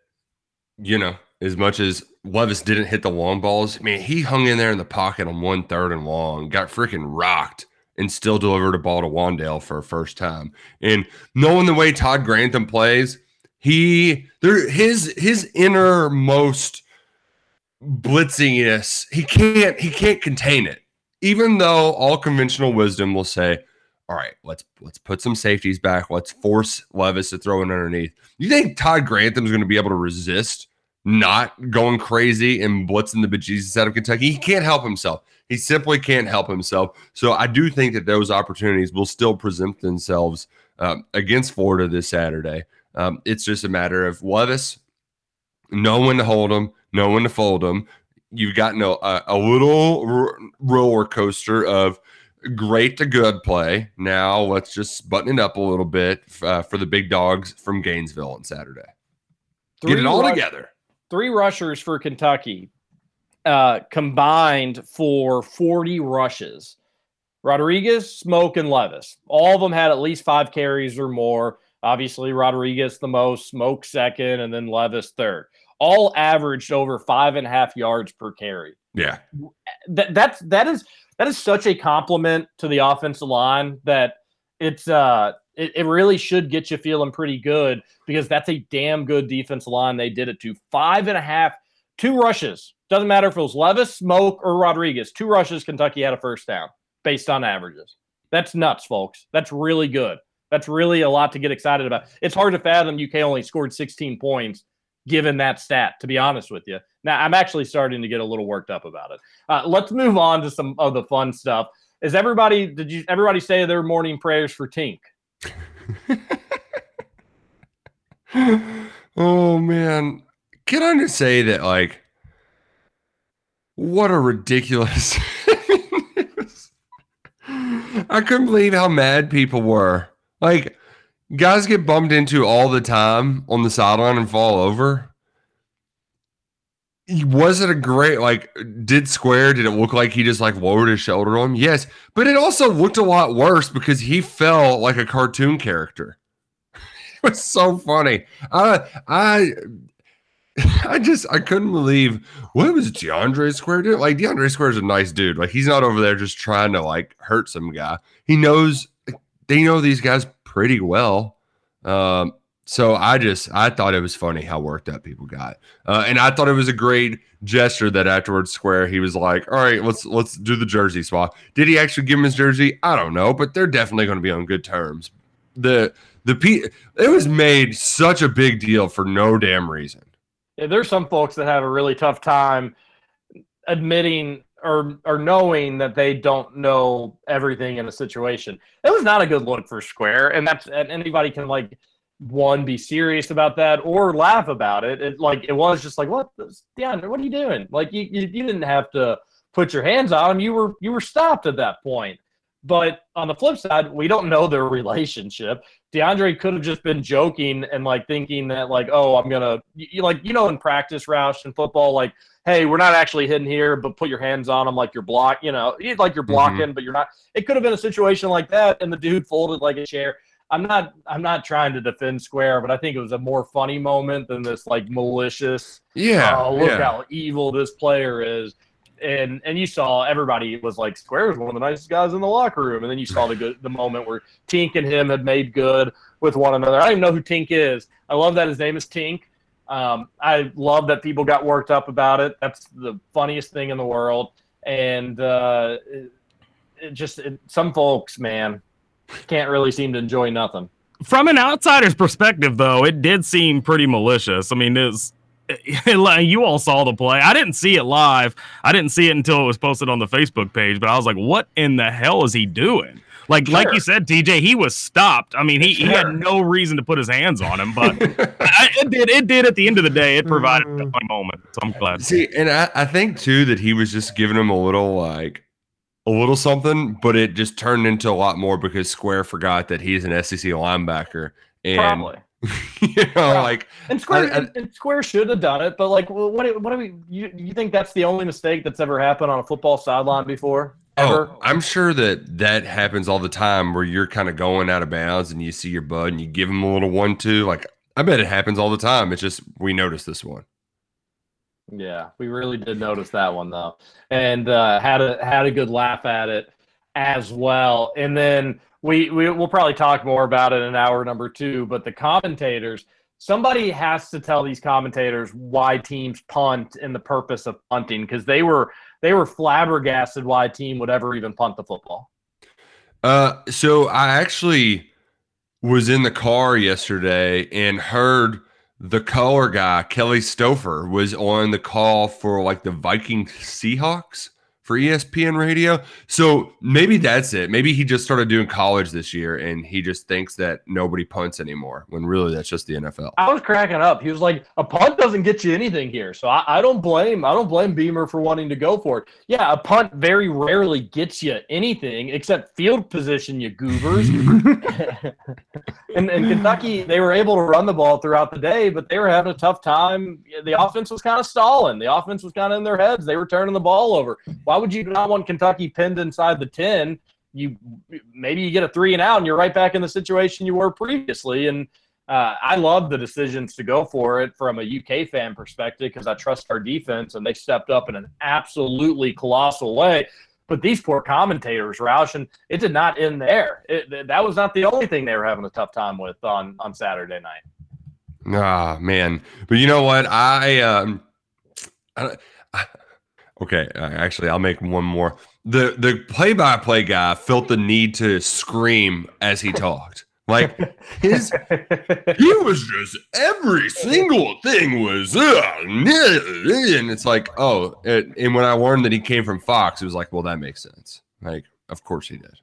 you know, as much as Levis didn't hit the long balls, man, he hung in there in the pocket on one third and long, got freaking rocked, and still delivered a ball to Wan'Dale for a first time. And knowing the way Todd Grantham plays, he there his his innermost blitziness, he can't he can't contain it. Even though all conventional wisdom will say, all right, let's let's put some safeties back. Let's force Levis to throw it underneath. You think Todd Grantham's going to be able to resist not going crazy and blitzing the bejesus out of Kentucky? He can't help himself. He simply can't help himself. So I do think that those opportunities will still present themselves um, against Florida this Saturday. Um, it's just a matter of Levis know when to hold him, know when to fold him. You've gotten a, a, little r- roller coaster of great to good play. Now let's just button it up a little bit uh, for the big dogs from Gainesville on Saturday. Get it all rush- together. three rushers for Kentucky uh, combined for 40 rushes. Rodriguez, Smoke, and Levis. All of them had at least five carries or more. Obviously, Rodriguez the most, Smoke second, and then Levis third. All averaged over five and a half yards per carry. Yeah. That that's that is that is such a compliment to the offensive line that it's uh it, it really should get you feeling pretty good because that's a damn good defensive line. They did it to five and a half two rushes. Doesn't matter if it was levis smoke or rodriguez. Two rushes kentucky had a first down based on averages. That's nuts folks. That's really good. That's really a lot to get excited about. It's hard to fathom uk only scored 16 points given that stat to be honest with you now i'm actually starting to get a little worked up about it uh, let's move on to some of the fun stuff is everybody did you everybody say their morning prayers for tink oh man. Can I just say that like what a ridiculous I couldn't believe how mad people were. Like guys get bumped into all the time on the sideline and fall over. was it a great like did square did it look like he just like lowered his shoulder on him? Yes but it also looked a lot worse because he fell like a cartoon character. It was so funny. I i i just i couldn't believe what was deandre square doing? Like deandre square is a nice dude. Like he's not over there just trying to like hurt some guy. He knows they know these guys pretty well um so I just I thought it was funny how worked up people got, uh, and I thought it was a great gesture that afterwards Square he was like, "All right, let's let's do the jersey swap." Did he actually give him his jersey? I don't know, but they're definitely going to be on good terms. The the P it was made such a big deal for no damn reason. Yeah, there's some folks that have a really tough time admitting or or knowing that they don't know everything in a situation. It was not a good look for Square, and that's and anybody can like one be serious about that or laugh about it. It like it was just like what DeAndre, what are you doing? Like you, you you didn't have to put your hands on him. You were you were stopped at that point. But on the flip side, we don't know their relationship. DeAndre could have just been joking and like thinking that like, oh, I'm gonna you, like you know in practice, Roush in football, like, hey, we're not actually hitting here, but put your hands on them like you're block, you know, like you're blocking, mm-hmm. but you're not. It could have been a situation like that, and the dude folded like a chair. I'm not I'm not trying to defend Square, but I think it was a more funny moment than this like malicious. Yeah, oh, look yeah. how evil this player is. And and you saw everybody was like Square is one of the nicest guys in the locker room, and then you saw the good the moment where Tink and him had made good with one another. I don't even know who Tink is. I love that his name is Tink. Um, I love that people got worked up about it. That's the funniest thing in the world. And uh, it, it just it, some folks, man, can't really seem to enjoy nothing. From an outsider's perspective, though, it did seem pretty malicious. I mean, it's you all saw the play. I didn't see it live. I didn't see it until it was posted on the Facebook page. But I was like, "What in the hell is he doing?" Like, sure. like you said, TJ, he was stopped. I mean, he, sure. he had no reason to put his hands on him, but I, it did. It did. At the end of the day, it provided mm. a moment. So I'm glad. See, and I, I think too that he was just giving him a little like a little something, but it just turned into a lot more because Square forgot that he's an SEC linebacker. And Probably. you know, like and Square I, I, and Square should have done it, but like, what? What do we? You, you think that's the only mistake that's ever happened on a football sideline before? Ever? Oh, I'm sure that that happens all the time where you're kind of going out of bounds and you see your bud and you give him a little one-two. Like, I bet it happens all the time. It's just we noticed this one. Yeah, we really did notice that one though, and uh, had a had a good laugh at it as well. And then we, we we'll probably talk more about it in hour number two. But the commentators, somebody has to tell these commentators why teams punt and the purpose of punting because they were they were flabbergasted why a team would ever even punt the football. Uh, so I actually was in the car yesterday and heard the color guy, Kelly Stouffer, was on the call for like the Viking Seahawks for ESPN radio. So maybe that's it. Maybe he just started doing college this year and he just thinks that nobody punts anymore when really that's just the NFL. I was cracking up. He was like, a punt doesn't get you anything here. So I, I don't blame I don't blame Beamer for wanting to go for it. Yeah, a punt very rarely gets you anything except field position, you goobers. and, Kentucky, they were able to run the ball throughout the day, but they were having a tough time. The offense was kind of stalling. The offense was kind of in their heads. They were turning the ball over. Why why would you not want Kentucky pinned inside the 10? You maybe you get a three and out and you're right back in the situation you were previously. And uh, I love the decisions to go for it from a UK fan perspective because I trust our defense and they stepped up in an absolutely colossal way. But these poor commentators, Roush, and it did not end there. It, that was not the only thing they were having a tough time with on on Saturday night. Ah, man. But you know what? I um, I, I Okay, uh, actually, I'll make one more. The the play by play guy felt the need to scream as he talked. Like his, he was just every single thing was, uh, and it's like, oh, it, and when I learned that he came from Fox, it was like, well, that makes sense. Like, of course he did.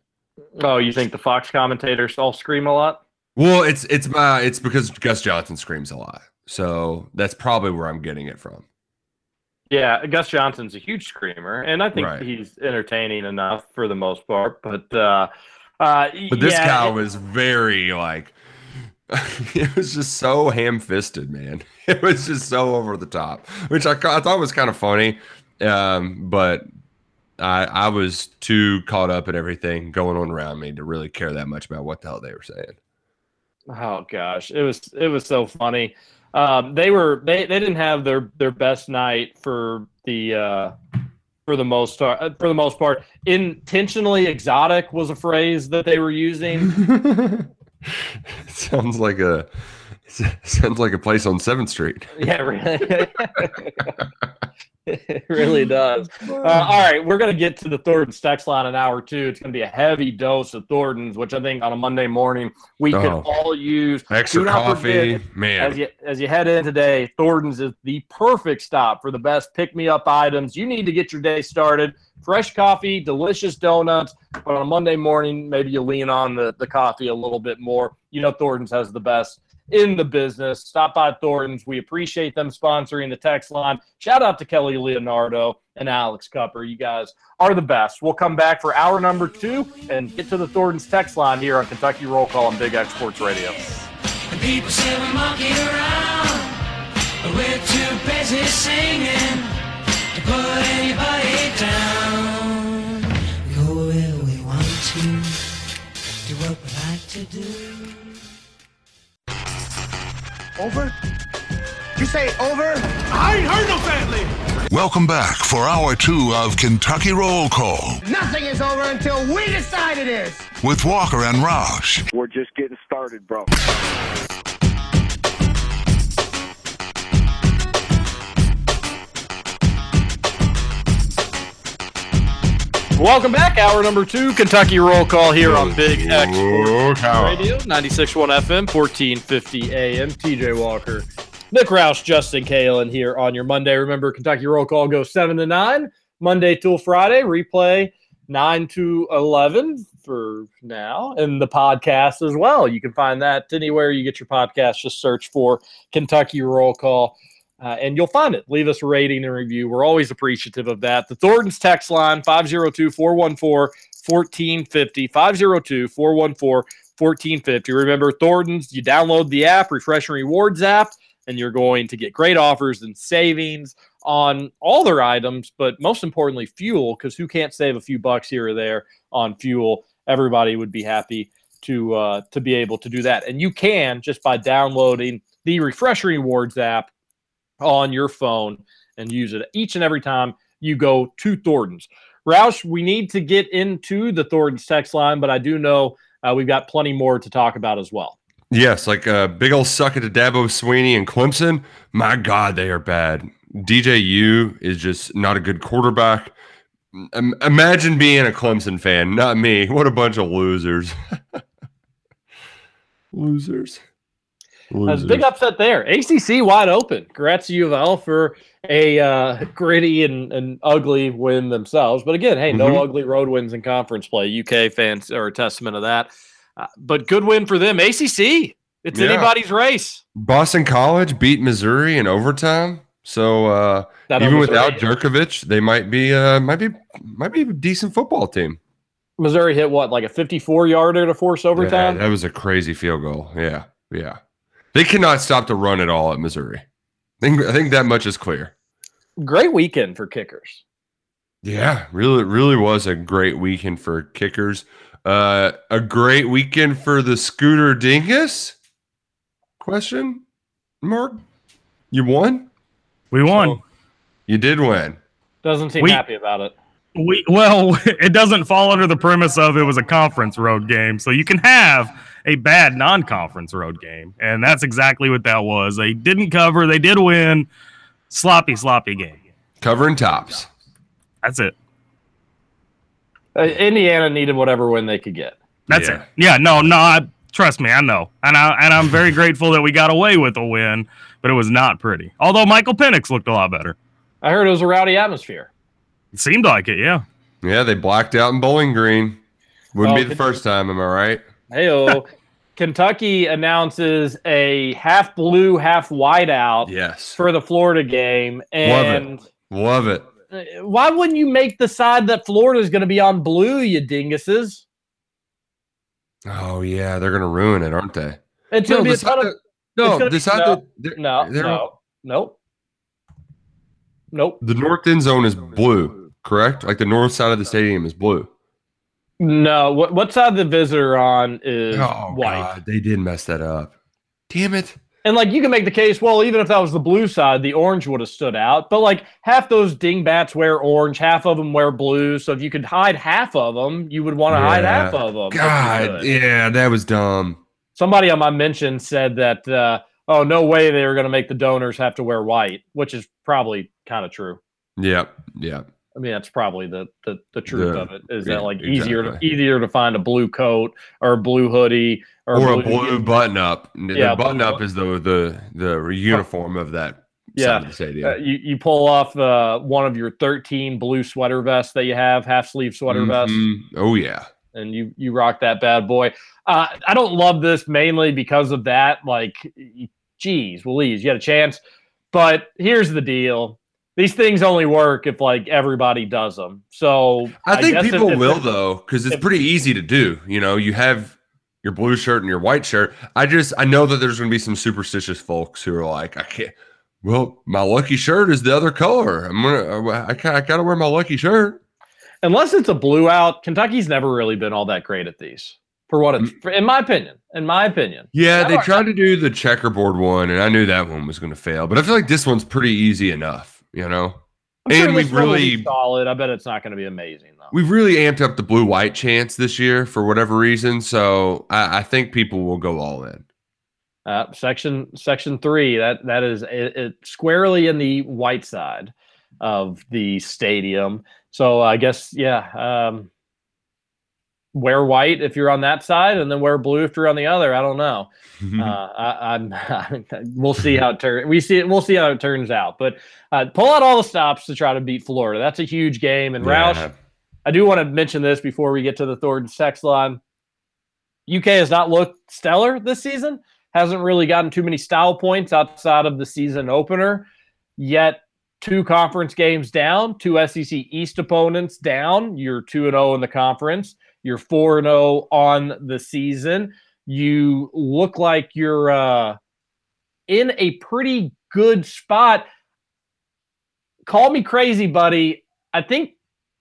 Oh, you think the Fox commentators all scream a lot? Well, it's it's my it's because Gus Johnson screams a lot, so that's probably where I'm getting it from. Yeah, Gus Johnson's a huge screamer, and I think right. he's entertaining enough for the most part. But uh, uh, but this yeah, guy was very like it was just so ham-fisted, man. It was just so over the top, which I, I thought was kind of funny. Um, but I I was too caught up in everything going on around me to really care that much about what the hell they were saying. Oh gosh, it was it was so funny. Um, they were they, they didn't have their their best night for the uh, for the most part for the most part. Intentionally exotic was a phrase that they were using. sounds like a sounds like a place on Seventh Street. yeah, really. it really does. Uh, all right, we're going to get to the Thornton's text line in an hour two. It's going to be a heavy dose of Thornton's, which I think on a Monday morning we can Oh. all use. Extra coffee, forget, man. As you as you head in today, Thornton's is the perfect stop for the best pick me up items. You need to get your day started. Fresh coffee, delicious donuts. But on a Monday morning, maybe you lean on the, the coffee a little bit more. You know, Thornton's has the best in the business. Stop by Thornton's. We appreciate them sponsoring the text line. Shout out to Kelly Leonardo and Alex Cupper. You guys are the best. We'll come back for hour number two and get to the Thornton's text line here on Kentucky Roll Call on Big X Sports Radio. People say we're monkeying around, but we're too busy singing to put anybody down. We go where we want to, do what we like to do. Over? You say over? I ain't heard no family. Welcome back for hour two of Kentucky Roll Call Nothing is over until we decide it is. with Walker and Roush. We're just getting started, bro. Welcome back. Hour number two, Kentucky Roll Call here on Big X cow. Radio, 96.1 FM, 1450 AM. TJ Walker, Nick Roush, Justin Kalen here on your Monday. Remember, Kentucky Roll Call goes 7 to 9, Monday till Friday. Replay 9 to 11 for now, and the podcast as well. You can find that anywhere you get your podcast. Just search for Kentucky Roll Call. Uh, and you'll find it. Leave us a rating and review. We're always appreciative of that. The Thornton's text line 502 414 1450. 502 414 1450. Remember, Thornton's, you download the app, Refresh and Rewards app, and you're going to get great offers and savings on all their items, but most importantly, fuel, because who can't save a few bucks here or there on fuel? Everybody would be happy to uh, to be able to do that. And you can just by downloading the Refresh Rewards app on your phone and use it each and every time you go to Thornton's. Roush, we need to get into the Thornton's text line, but I do know uh, we've got plenty more to talk about as well. Yes, like a big old suck at Dabo Swinney and Clemson. My God, they are bad. DJU is just not a good quarterback. Im- imagine being a Clemson fan, not me. What a bunch of losers. losers. That's a big upset there. ACC wide open. Congrats to U of L for a uh, gritty and, and ugly win themselves. But again, hey, no Mhm. ugly road wins in conference play. UK fans are a testament of that. Uh, but good win for them. ACC, it's Yeah. anybody's race. Boston College beat Missouri in overtime. So uh, even without Jurkovec, they might be uh, might be might be a decent football team. Missouri hit what, like a 54 yarder to force overtime? Yeah, that was a crazy field goal. Yeah, yeah. They cannot stop the run at all at Missouri. I think I think that much is clear. Great weekend for kickers. Yeah, really, it really was a great weekend for kickers. Uh, a great weekend for the Scooter Dingus. Question mark. You won. We won. You did win. Doesn't seem We- happy about it. We well, it doesn't fall under the premise of it was a conference road game, so you can have a bad non-conference road game, and that's exactly what that was. They didn't cover, they did win. Sloppy, sloppy game. Covering tops. That's it. Uh, Indiana needed whatever win they could get. That's Yeah. it. Yeah, no, no. I, trust me, I know, and I and I'm very grateful that we got away with a win, but it was not pretty. Although Michael Penix looked a lot better. I heard it was a rowdy atmosphere. It seemed like it. Yeah. Yeah, they blacked out in Bowling Green. Wouldn't Oh, be the first time, am I right? Hey, Kentucky announces a half blue, half white out Yes. for the Florida game, Love it. Love it. uh, why wouldn't you make the side that Florida is going to be on blue, you dinguses? Oh yeah, they're gonna ruin it, aren't they? It's No, gonna be a ton of that- no, gonna be- no, that they're- no, they're- no, nope, nope. the north end zone is blue, correct? Like the north side of the stadium is blue. No, what what side the visitor on is Oh white. God, they did mess that up. Damn it. And like you can make the case, well, even if that was the blue side, the orange would have stood out. But like half those dingbats wear orange, half of them wear blue. So if you could hide half of them, you would want to hide half of them. God, yeah, that was dumb. Somebody on my mention said that, uh, oh, no way they were going to make the donors have to wear white, which is probably kind of true. Yep, yep. I mean, that's probably the the, the truth The- of it. Is yeah, that like easier to easier to find a blue coat or a blue hoodie or, Or, a blue button up. Yeah, the button blue- up is the the the uniform of that Yeah. of. Uh, you, you pull off uh, one of your 13 blue sweater vests that you have, half sleeve sweater vests, Mhm. Oh yeah. and you you rock that bad boy. Uh, I don't love this mainly because of that. Like, geez, Louise, you had a chance. But here's the deal: these things only work if like everybody does them. So I think guess if- people if will though, because it's if- pretty easy to do. You know, you have your blue shirt and your white shirt. I just I know that there's going to be some superstitious folks who are like, I can't. Well, my lucky shirt is the other color. I'm gonna. Uh, I, ca- I gotta wear my lucky shirt. unless it's a blue out, Kentucky's never really been all that great at these. For what it's, for, in my opinion, in my opinion. Yeah, they tried to do the checkerboard one, and I knew that one was going to fail. But I feel like this one's pretty easy enough. You know, sure and we've one will be really solid. I bet it's not going to be amazing though. we've really amped up the blue white chance this year for whatever reason. So I, I think people will go all in. Uh, section section three that that is it, it squarely in the white side of the stadium. So I guess yeah, um, wear white if you're on that side, and then wear blue if you're on the other. I don't know. Mm-hmm. Uh, I, I'm we'll see how it turns. We see it. we'll see how it turns out. But uh, pull out all the stops to try to beat Florida. That's a huge game. And Yeah. Roush, I do want to mention this before we get to the Thornton sex line. UK has not looked stellar this season. Hasn't really gotten too many style points outside of the season opener. Yet two conference games down, two SEC East opponents down. You're 2 and 0 in the conference. You're 4 and 0 on the season. You look like you're uh, in a pretty good spot. Call me crazy, buddy. I think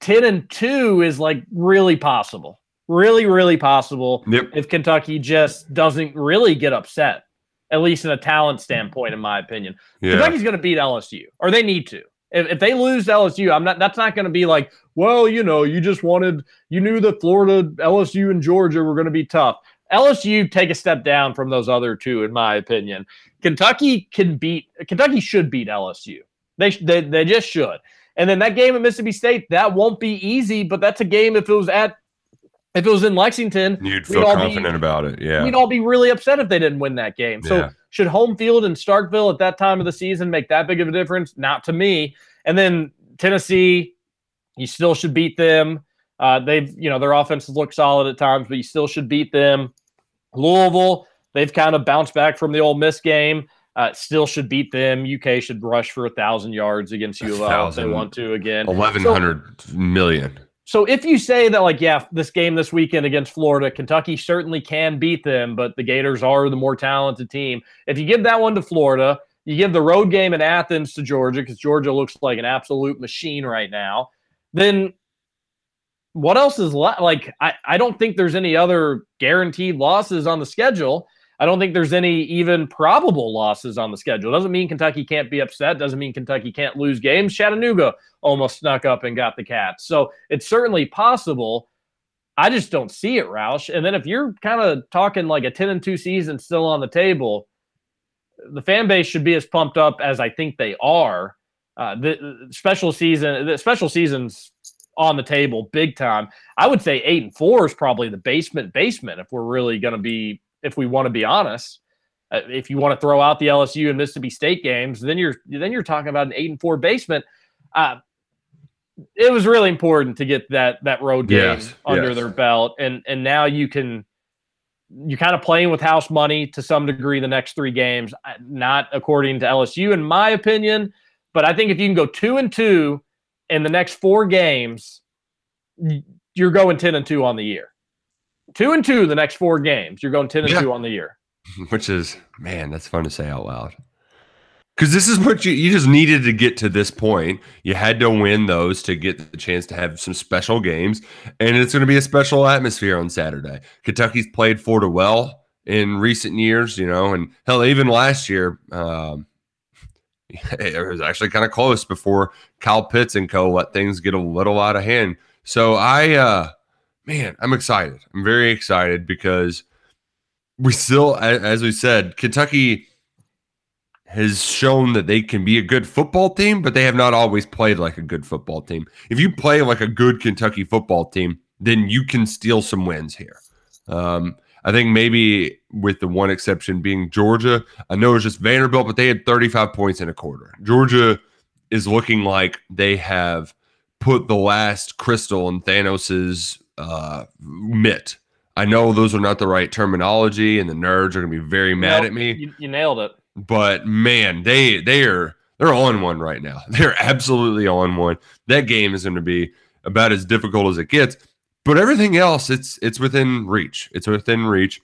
10 and 2 is like really possible. Really, really possible Yep. if Kentucky just doesn't really get upset, at least in a talent standpoint, in my opinion. Yeah. Kentucky's going to beat LSU, or they need to. If, if they lose to LSU, I'm not. That's not going to be like, well, you know, you just wanted, you knew that Florida, LSU, and Georgia were going to be tough. LSU take a step down from those other two, in my opinion. Kentucky can beat. Kentucky should beat LSU. They they they just should. And then that game at Mississippi State, that won't be easy, but that's a game. If it was at, if it was in Lexington, You'd feel all be- confident about it. Yeah. we'd all be really upset if they didn't win that game. So Yeah. Should home field in Starkville at that time of the season make that big of a difference? Not to me. And then Tennessee, you still should beat them. Uh, they've, you know, their offenses look solid at times, but you still should beat them. Louisville, they've kind of bounced back from the Ole Miss game. Uh, still should beat them. UK should rush for a thousand yards against U of L if they want to again. Eleven hundred million. So if you say that, like, yeah, this game this weekend against Florida, Kentucky certainly can beat them, but the Gators are the more talented team. If you give that one to Florida, you give the road game in Athens to Georgia because Georgia looks like an absolute machine right now. Then what else is left? Like, I, I don't think there's any other guaranteed losses on the schedule. I don't think there's any even probable losses on the schedule. Doesn't mean Kentucky can't be upset. Doesn't mean Kentucky can't lose games. Chattanooga almost snuck up and got the Cats. So it's certainly possible. I just don't see it, Roush. And then if you're kind of talking like a 10 and 2 season still on the table, the fan base should be as pumped up as I think they are. Uh, the the special season, the special seasons on the table big time. I would say eight and four is probably the basement basement if we're really going to be, if we want to be honest. Uh, if you want to throw out the LSU and Mississippi State games, then you're then you're talking about an eight and four basement. Uh, it was really important to get that that road game Yes, under yes. their belt, and and now you can you're kind of playing with house money to some degree the next three games. uh, Not according to LSU, in my opinion, but I think if you can go two and two in the next four games, you're going ten and two on the year. Two and two the next four games, you're going ten and Yeah. two on the year. which is man, that's fun to say out loud. Because this is what you you just needed to get to this point. You had to win those to get the chance to have some special games, and it's going to be a special atmosphere on Saturday. Kentucky's played Florida well in recent years, you know, and hell, even last year, um, it was actually kind of close before Kyle Pitts and co let things get a little out of hand. So I, uh, man, I'm excited. I'm very excited because we still, as we said, Kentucky has shown that they can be a good football team, but they have not always played like a good football team. If you play like a good Kentucky football team, then you can steal some wins here. Um, I think maybe with the one exception being Georgia. I know it was just Vanderbilt, but they had 35 points in a quarter. Georgia is looking like they have put the last crystal in Thanos's uh, mitt. I know those are not the right terminology, and the nerds are going to be very mad Nope, at me You, you nailed it. but man, they they are they're on one right now. They're absolutely on one. That game is going to be about as difficult as it gets. But everything else, it's it's within reach. It's within reach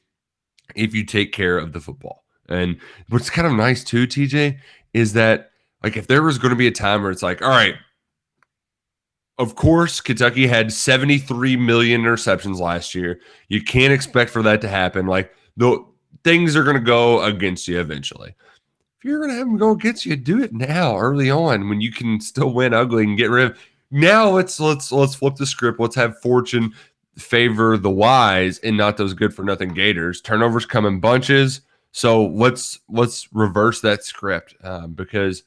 if you take care of the football. And what's kind of nice too, TJ, is that like if there was going to be a time where it's like, all right, of course, Kentucky had 73 million interceptions last year. You can't expect for that to happen. Like the things are going to go against you eventually. If you're going to have them go against you, do it now, early on, when you can still win ugly and get rid of. Now let's let's let's flip the script. Let's have fortune favor the wise and not those good for nothing Gators. Turnovers come in bunches, so let's let's reverse that script um, because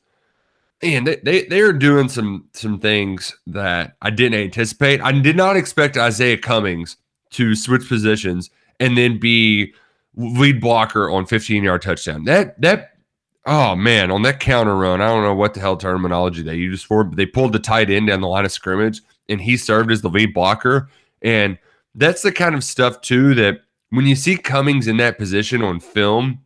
man, they, they they are doing some some things that I didn't anticipate. I did not expect Isaiah Cummings to switch positions and then be lead blocker on 15 yard touchdown. That that oh man, on that counter run, I don't know what the hell terminology they used for, but they pulled the tight end down the line of scrimmage and he served as the lead blocker. And that's the kind of stuff too that when you see Cummings in that position on film,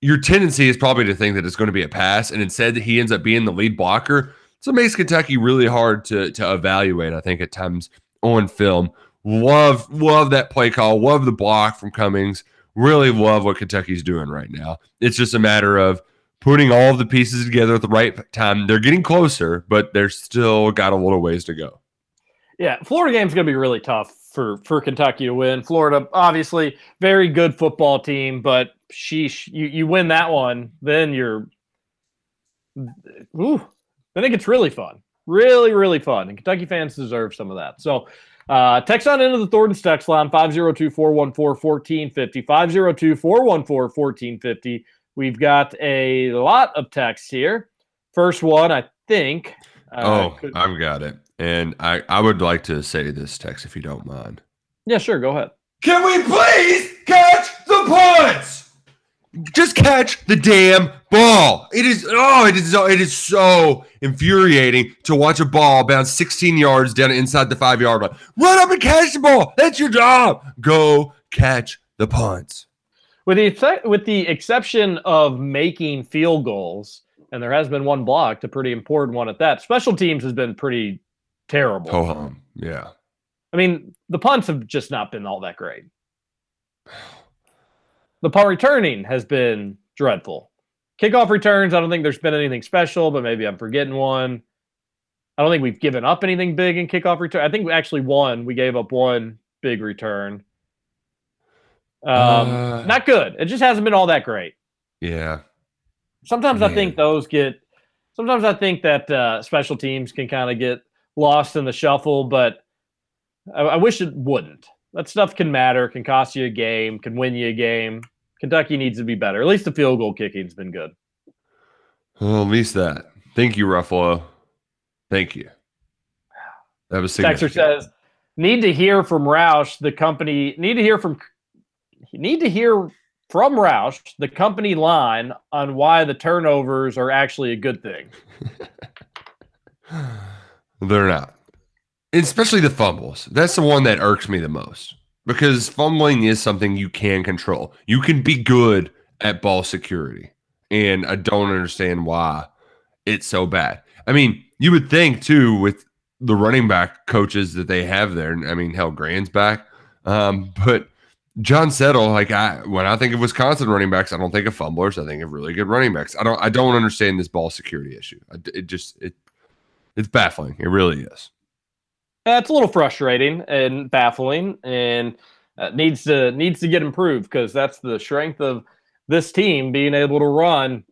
your tendency is probably to think that it's going to be a pass, and instead he ends up being the lead blocker. So it makes Kentucky really hard to to evaluate. I think at times on film. Love love that play call. Love the block from Cummings. Really love what Kentucky's doing right now. It's just a matter of putting all of the pieces together at the right time. They're getting closer, but they're still got a little ways to go. Yeah, Florida game's going to be really tough for for Kentucky to win. Florida, obviously, very good football team, but sheesh, you, you win that one, then you're, ooh, then it gets really fun, really really fun, and Kentucky fans deserve some of that. So. Uh, text on into the Thornton's text line 502 414 1450. 502 414 1450. We've got a lot of texts here. First one, I think. uh, oh, could- I've got it. And I, I would like to say this text if you don't mind. yeah, sure, go ahead. Can we please catch the punts? Just catch the damn ball. It is oh, it is so it is so infuriating to watch a ball bounce 16 yards down inside the five yard line. Run up and catch the ball. That's your job. Go catch the punts. With the with the exception of making field goals, and there has been one blocked, a pretty important one at that. Special teams has been pretty terrible. Ho hum. Yeah. I mean, the punts have just not been all that great. The punt returning has been dreadful. Kickoff returns, I don't think there's been anything special, but maybe I'm forgetting one. I don't think we've given up anything big in kickoff return. I think we actually won. We gave up one big return. Um, Uh, not good. It just hasn't been all that great. Yeah. Sometimes I think those get. Sometimes I think that uh, special teams can kind of get lost in the shuffle, but I, I wish it wouldn't. That stuff can matter, can cost you a game, can win you a game. Kentucky needs to be better. At least the field goal kicking's been good. Well, at least that. Thank you, Ruffolo. Thank you. That was Texter says, "Need to hear from Roush. The company need to hear from need to hear from Roush the company line on why the turnovers are actually a good thing." They're not. Especially the fumbles. That's the one that irks me the most because fumbling is something you can control. You can be good at ball security. And I don't understand why it's so bad. I mean, you would think too with the running back coaches that they have there. I mean, hell, Gran's back. Um, but John Settle, like I when I think of Wisconsin running backs, I don't think of fumblers. I think of really good running backs. I don't I don't understand this ball security issue. It just it it's baffling. It really is. Yeah, it's a little frustrating and baffling, and uh, needs to needs to get improved because that's the strength of this team being able to run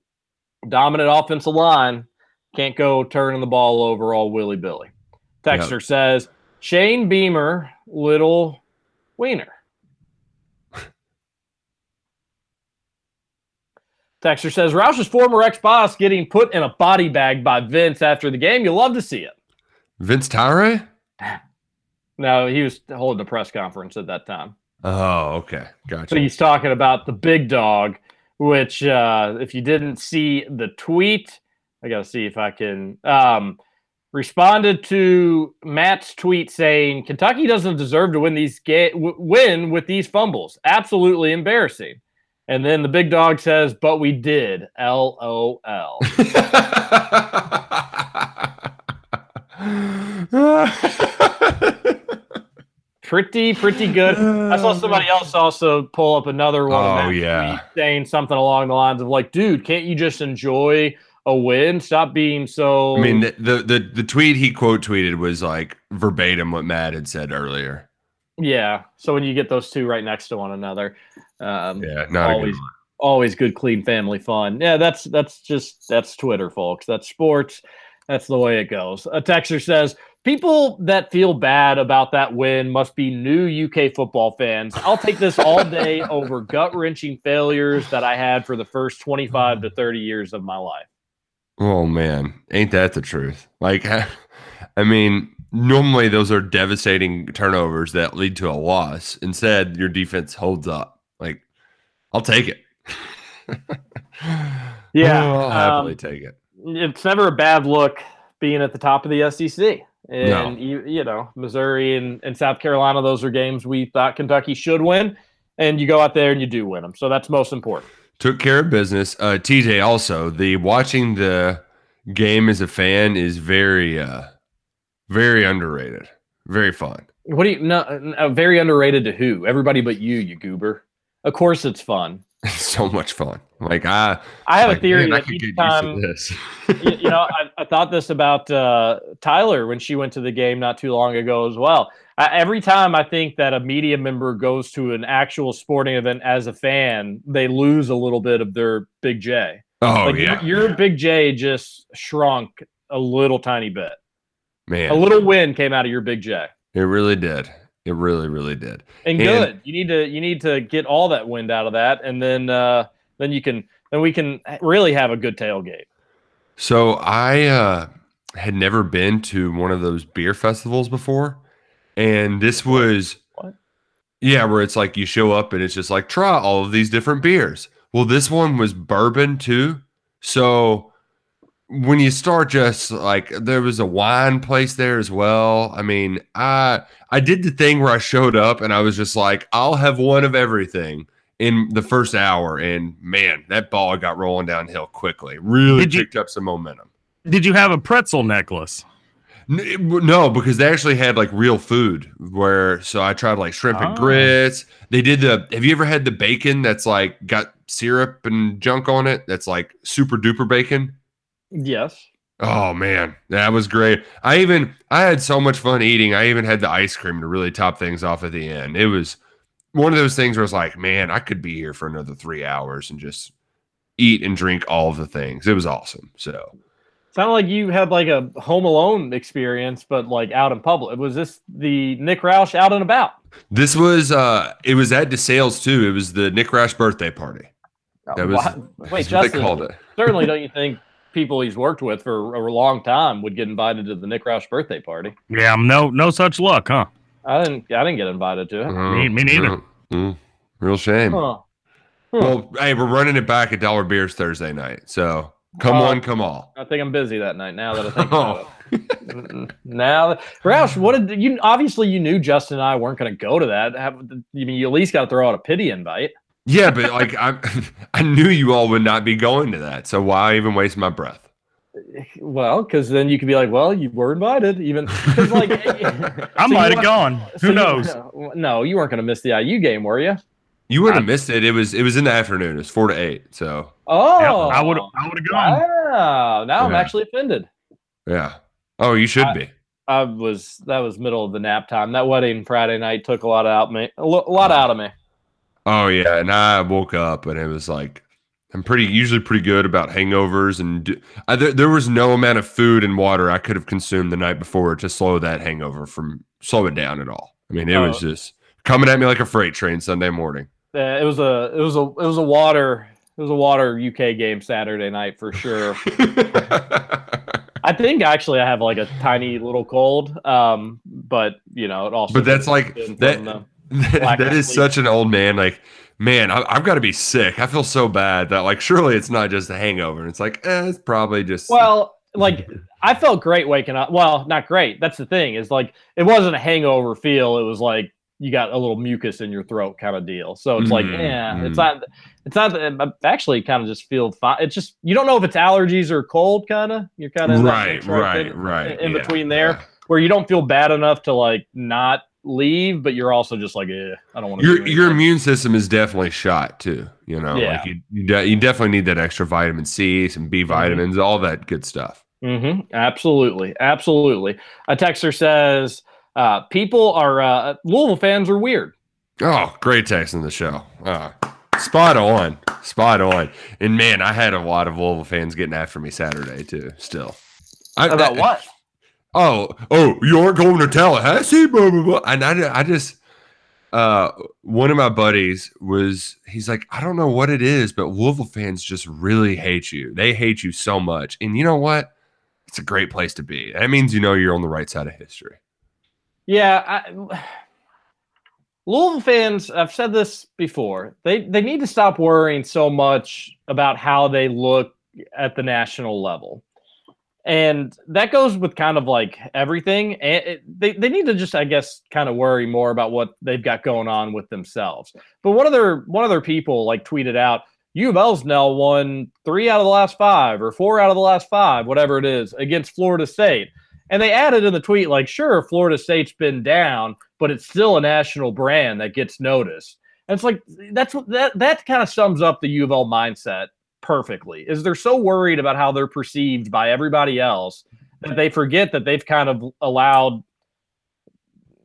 dominant offensive line. Can't go turning the ball over all willy billy. Texter says Shane Beamer, little wiener. Texter says Roush's former ex boss getting put in a body bag by Vince after the game. You'll love to see it. Vince Tyra? No, he was holding a press conference at that time. Oh, okay. Gotcha. So he's talking about the big dog, which uh, if you didn't see the tweet, I gotta see if I can um, responded to Matt's tweet saying Kentucky doesn't deserve to win these ga- w- win with these fumbles. Absolutely embarrassing. And then the big dog says, "But we did." LOL. pretty pretty good. I saw somebody else also pull up another one. Oh, yeah. saying something along the lines of like, "Dude, can't you just enjoy a win? Stop being so." I mean, the, the the the tweet he quote tweeted was like verbatim what Matt had said earlier. yeah. So when you get those two right next to one another, um, Yeah, not a good always always good, clean family fun. Yeah, that's that's just that's Twitter, folks. That's sports. That's the way it goes. A texter says people that feel bad about that win must be new UK football fans. I'll take this all day over gut wrenching failures that I had for the first twenty five to thirty years of my life. Oh man, ain't that the truth? Like, I mean, normally those are devastating turnovers that lead to a loss. Instead, your defense holds up. Like, I'll take it. Yeah, I'll happily um, take it. it's never a bad look being at the top of the SEC. And No. you, you know, Missouri and, and South Carolina, those are games we thought Kentucky should win. And you go out there and you do win them. So that's most important. Took care of business. Uh, TJ also the watching the game as a fan is very, uh, very underrated. Very fun. What do you no uh, very underrated to who? Everybody but you, you goober. Of course it's fun. It's so much fun. Like I, I have like, a theory man, that each time this. you, you know, I, I thought this about uh, Tyler when she went to the game not too long ago as well. I, every time I think that a media member goes to an actual sporting event as a fan, they lose a little bit of their Big J. Oh like yeah, your, your Big J just shrunk a little tiny bit. man. A little win came out of your Big J, It really did. It really, really did. and And- good. You need to you need to get all that wind out of that, and then uh, then you can then we can really have a good tailgate. So I uh, had never been to one of those beer festivals before, and this was, What? yeah, where it's like you show up and it's just like try all of these different beers. Well, this one was bourbon too. So when you start just like there was a wine place there as well. I mean, I I did the thing where I showed up and I was just like, I'll have one of everything in the first hour, and man, that ball got rolling downhill quickly. Really Did you- picked up some momentum. Did you have a pretzel necklace? N- it w- No, because they actually had like real food where so I tried like shrimp and Oh. grits. They did the have you ever had the bacon that's like got syrup and junk on it? That's like super duper bacon. Yes. Oh man, that was great. I even I had so much fun eating. I even had the ice cream to really top things off at the end. It was one of those things where it's like, man, I could be here for another three hours and just eat and drink all of the things. It was awesome. So Sounded like you had like a Home Alone experience, but like out in public. Was this the Nick Roush out and about? this was uh it was at DeSales too. It was the Nick Roush birthday party. That was that's Wait, what Justin, they called it. certainly don't you think people he's worked with for a long time would get invited to the Nick Roush birthday party? Yeah, no, no such luck, huh? I didn't. I didn't get invited to it. Me- me neither. Mm, mm, real shame. Huh. Well, hey, we're running it back at Dollar Beers Thursday night. So come Oh. on, come all. I think I'm busy that night. Now that I think about it. Mm, now, Roush, what did you? Obviously, you knew Justin and I weren't going to go to that. Have, you mean you at least got to throw out a pity invite? Yeah, but like I, I knew you all would not be going to that, so why even waste my breath? Well, because then you could be like, well, you were invited, even 'cause, like eh, eh, I so might have gone. so Who you- knows? no, no, you weren't going to miss the IU game, were you? You wouldn't have missed it. It was it was in the afternoon. It was four to eight. So Oh, I would I would have gone. Wow, now I'm actually offended. yeah. Oh, you should I- be. I was that was middle of the nap time. That wedding Friday night took a lot out me. A lot oh. out of me. Oh yeah, and I woke up and it was like I'm pretty usually pretty good about hangovers and do, I, there, there was no amount of food and water I could have consumed the night before to slow that hangover from slow it down at all. I mean, it was Oh. just coming at me like a freight train Sunday morning. Uh, it was a it was a it was a water it was a water UK game Saturday night for sure. I think actually I have like a tiny little cold, um, but you know it also. but that's like that. That, that is sleep. such an old man. Like, man, I, I've got to be sick. I feel so bad that like surely it's not just a hangover. And it's like, eh, it's probably just Well, like I felt great waking up. Well, not great. That's the thing. Is like it wasn't a hangover feel. It was like you got a little mucus in your throat kind of deal. So it's like, Mm, yeah, it's mm. not. It's not. I actually kind of just feel fine. It's just you don't know if it's allergies or cold. Kind of. You're kind of right, right, right. in yeah, between there, yeah. where you don't feel bad enough to like not leave, but you're also just like, eh, I don't want to. Your your immune system is definitely shot too. You know, Yeah. like you you, de- you definitely need that extra vitamin C, some Mm-hmm. B vitamins, all that good stuff. hmm Absolutely, absolutely. A texter says, uh, "People are uh, Louisville fans are weird." Oh, great text in the show. Uh, spot on, spot on. And man, I had a lot of Louisville fans getting after me Saturday too. Still, I, About what? Oh, oh, you aren't going to Tallahassee, blah blah blah. And I, I just, uh, one of my buddies was, he's like, I don't know what it is, but Louisville fans just really hate you. They hate you so much. And you know what? It's a great place to be. That means you know you're on the right side of history. Yeah, I, Louisville fans. I've said this before. They they need to stop worrying so much about how they look at the national level, and that goes with kind of like everything. And it, they they need to just, I guess, kind of worry more about what they've got going on with themselves. But one of their one of their people like tweeted out. U of L's now won three out of the last five or four out of the last five, whatever it is, against Florida State. And they added in the tweet, like, sure, Florida State's been down, but it's still a national brand that gets noticed. And it's like that's what that that kind of sums up the U of L mindset perfectly. Is they're so worried about how they're perceived by everybody else that they forget that they've kind of allowed.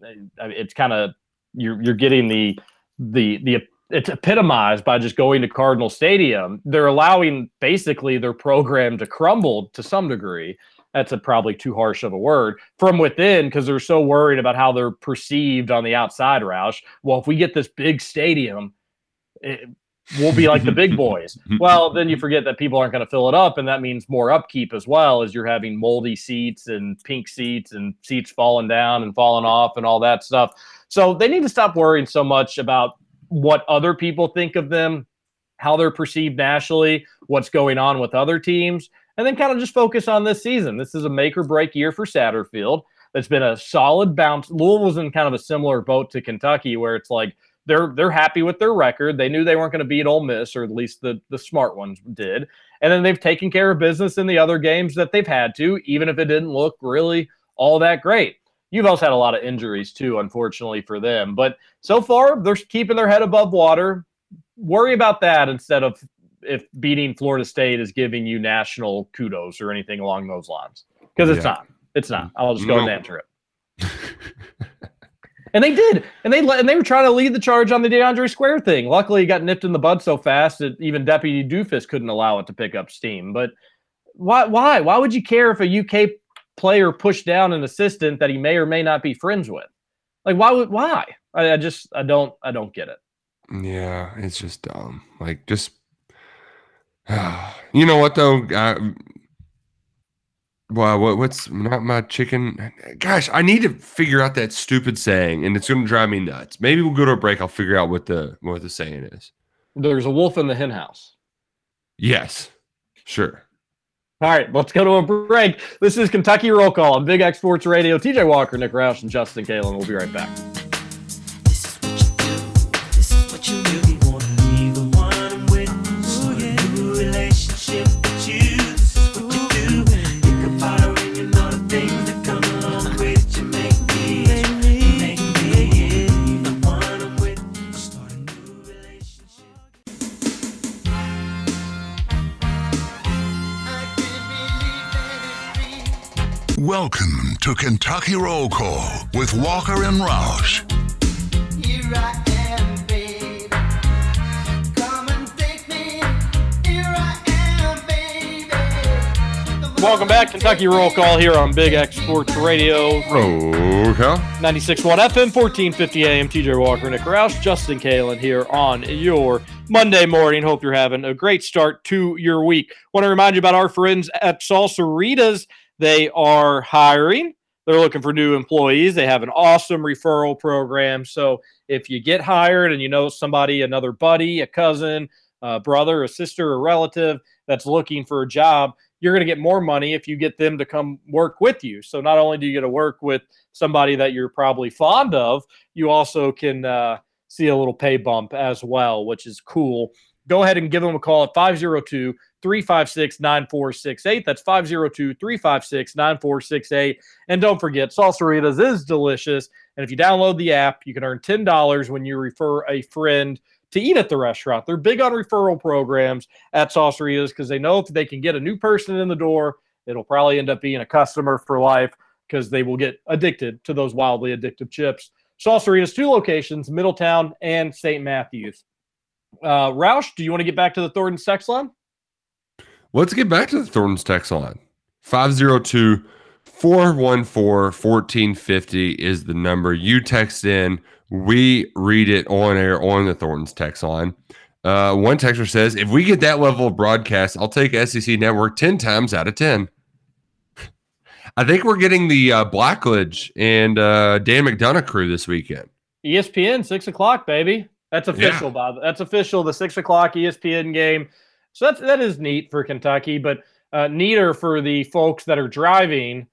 Eh, it's kind of you're you're getting the the the it's epitomized by just going to Cardinal Stadium. They're allowing basically their program to crumble to some degree that's a probably too harsh of a word from within because they're so worried about how they're perceived on the outside roush well if we get this big stadium it, we'll be like the big boys well then you forget that people aren't going to fill it up and that means more upkeep as well as you're having moldy seats and pink seats and seats falling down and falling off and all that stuff so they need to stop worrying so much about what other people think of them how they're perceived nationally what's going on with other teams and then kind of just focus on this season. This is a make or break year for Satterfield. That's been a solid bounce. Louisville's in kind of a similar boat to Kentucky, where it's like they're they're happy with their record. They knew they weren't going to beat Ole Miss, or at least the the smart ones did. And then they've taken care of business in the other games that they've had to, even if it didn't look really all that great. You've also had a lot of injuries too, unfortunately for them. But so far, they're keeping their head above water. Worry about that instead of if beating Florida State is giving you national kudos or anything along those lines. Because it's Yeah. not. It's not. I'll just go No. and answer it. and they did, and they and they were trying to lead the charge on the DeAndre Square thing. Luckily, it got nipped in the bud so fast that even Deputy Doofus couldn't allow it to pick up steam. But why? Why? Why would you care if a UK player pushed down an assistant that he may or may not be friends with? Like, why would? Why? I, I just I don't I don't get it. Yeah, it's just dumb. Like just you know what though? I, well, what, what's not my chicken? Gosh, I need to figure out that stupid saying, and it's going to drive me nuts. Maybe we'll go to a break. I'll figure out what the what the saying is. There's a wolf in the hen house. Yes, sure. All right, let's go to a break. This is Kentucky Roll Call on Big X Sports Radio. TJ Walker, Nick Roush, and Justin Kalen. We'll be right back. To Kentucky Roll Call with Walker and Roush. Here I am, baby. Come and take me. Here I am, baby. Welcome back, Kentucky Roll Call here on Big X Sports Radio, Roll call. 96.1 FM, 1450 AM. TJ Walker, Nick Roush, Justin Kalen here on your Monday morning. Hope you're having a great start to your week. Want to remind you about our friends at Salsaritas. They are hiring. They're looking for new employees. They have an awesome referral program. So if you get hired and you know somebody, another buddy, a cousin, a brother, a sister, a relative that's looking for a job, you're going to get more money if you get them to come work with you. So not only do you get to work with somebody that you're probably fond of, you also can uh, see a little pay bump as well, which is cool. Go ahead and give them a call at 502 356 9468. That's 502 356 9468. And don't forget, Salsaritas is delicious. And if you download the app, you can earn $10 when you refer a friend to eat at the restaurant. They're big on referral programs at Salsaritas because they know if they can get a new person in the door, it'll probably end up being a customer for life because they will get addicted to those wildly addictive chips. Salsaritas, two locations, Middletown and St. Matthews. Uh, Roush, do you want to get back to the Thornton sex line? Let's get back to the Thornton's text line. 502 414 1450 is the number. You text in, we read it on air on the Thornton's text line. Uh, one texter says, if we get that level of broadcast, I'll take SEC Network 10 times out of 10. I think we're getting the uh, Blackledge and uh, Dan McDonough crew this weekend. ESPN, six o'clock, baby. That's official, Yeah. Bob. That's official. The six o'clock ESPN game. So that's that is neat for Kentucky, but uh, neater for the folks that are driving.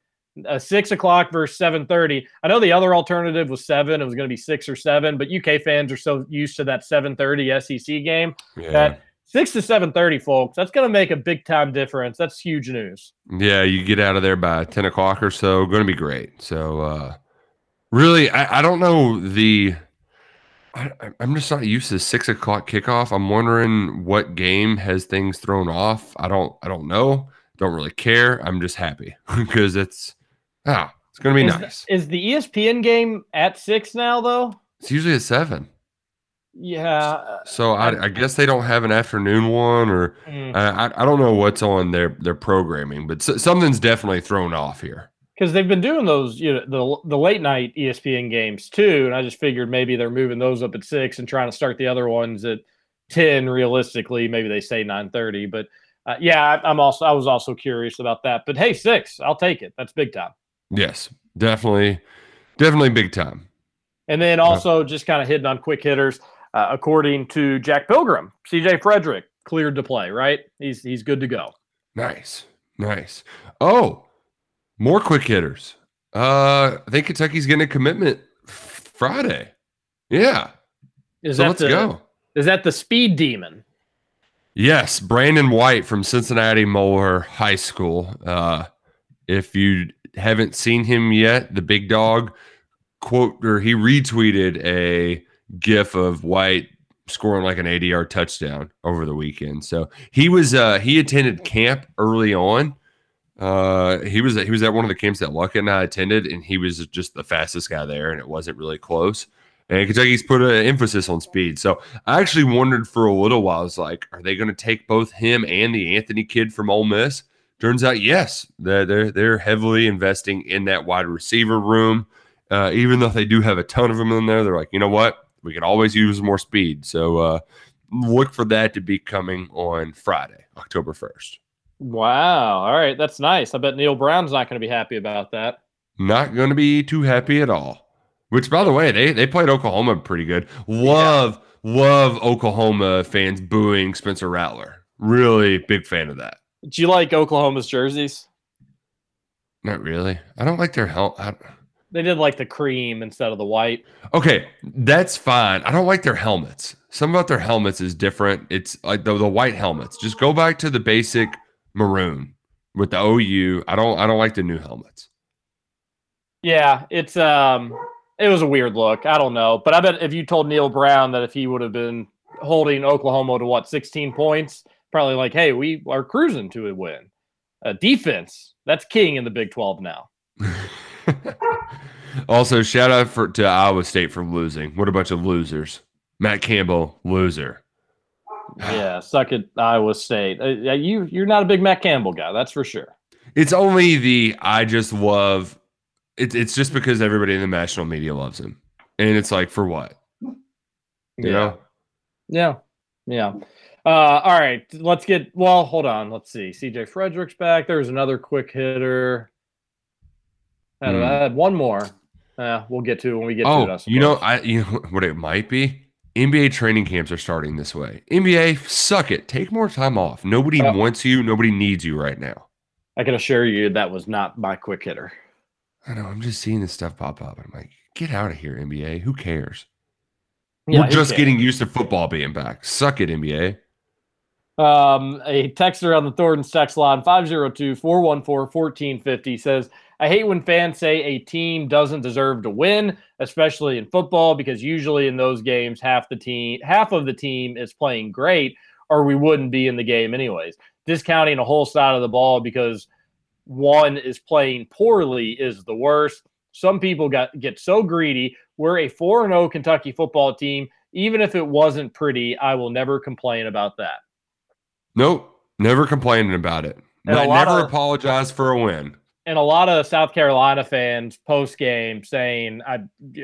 Uh, six o'clock versus seven thirty. I know the other alternative was seven. It was going to be six or seven, but UK fans are so used to that seven thirty SEC game Yeah. that six to seven thirty, folks. That's going to make a big time difference. That's huge news. Yeah, you get out of there by 10 o'clock or so. Going to be great. So, uh, really, I, I don't know the. I, I'm just not used to six o'clock kickoff. I'm wondering what game has things thrown off. I don't. I don't know. Don't really care. I'm just happy because it's ah, it's going to be is, nice. is the ESPN game at six now though? It's usually at seven. Yeah. uh, So I, I guess they don't have an afternoon one, or mm. I, I don't know what's on their their programming, but something's definitely thrown off here. Because they've been doing those, you know, the the late night ESPN games too, and I just figured maybe they're moving those up at six and trying to start the other ones at ten. Realistically, maybe they say nine thirty, but uh, yeah, I, I'm also I was also curious about that. But hey, six, I'll take it. That's big time. Yes, definitely, definitely big time. And then also just kind of hitting on quick hitters. Uh, according to Jack Pilgrim, CJ Frederick cleared to play. Right, he's he's good to go. Nice, nice. Oh, more quick hitters. Uh, I think Kentucky's getting a commitment Friday. Yeah, Is so that let's the, go. Is that the speed demon? Yes, Brandon White from Cincinnati Moeller High School. Uh, if you haven't seen him yet, the big dog quote or he retweeted a gif of White scoring like an ADR touchdown over the weekend. So he was uh he attended camp early on. Uh he was he was at one of the camps that Luck and I attended, and he was just the fastest guy there, and it wasn't really close. And Kentucky's put an emphasis on speed. So I actually wondered for a little while, I was like, are they going to take both him and the Anthony kid from Ole Miss? Turns out, yes, they're they're, heavily investing in that wide receiver room. Uh, even though they do have a ton of them in there, they're like, you know what? We can always use more speed. So uh, look for that to be coming on Friday, October 1st. Wow. All right, that's nice. I bet Neal Brown's not going to be happy about that. Not going to be too happy at all. Which, by the way, they they played Oklahoma pretty good. Love love Oklahoma fans booing Spencer Rattler. Really big fan of that. Do you like Oklahoma's jerseys? Not really. I don't like their help. They did like the cream instead of the white. Okay, that's fine. I don't like their helmets. Some about their helmets is different. It's like the, the white helmets. Just go back to the basic maroon with the OU. I don't I don't like the new helmets. Yeah, it's um it was a weird look. I don't know. But I bet if you told Neal Brown that if he would have been holding Oklahoma to what, 16 points, probably like, hey, we are cruising to a win. Uh, defense, that's king in the Big 12 now. also, shout out for to Iowa State for losing. What a bunch of losers. Matt Campbell, loser. Yeah, suck it, Iowa State. Uh, you you're not a big Matt Campbell guy, that's for sure. It's only the I just love. It's it's just because everybody in the national media loves him, and it's like for what? You Yeah. know? Yeah, yeah. Uh, all right, let's get. Well, hold on. Let's see. CJ Frederick's back. There's another quick hitter. I, had- Hmm. I had one more. Uh, we'll get to it when we get to it. Oh, you know. I you know what it might be. NBA training camps are starting this way. NBA, suck it. Take more time off. Nobody Uh, wants you. Nobody needs you right now. I can assure you that was not my quick hitter. I know. I'm just seeing this stuff pop up. I'm like, get out of here, NBA. Who cares? Yeah, We're just cares? getting used to football being back. Suck it, NBA. Um, a texter on the Thornton's text line 502 414 1450 says, I hate when fans say a team doesn't deserve to win, especially in football, because usually in those games, half the team, half of the team is playing great, or we wouldn't be in the game anyways. Discounting a whole side of the ball because one is playing poorly is the worst. Some people got get so greedy. We're a 4 0 Kentucky football team. Even if it wasn't pretty, I will never complain about that. Nope. Never complaining about it. And a never of- apologize for a win. And a lot of South Carolina fans post game saying, I,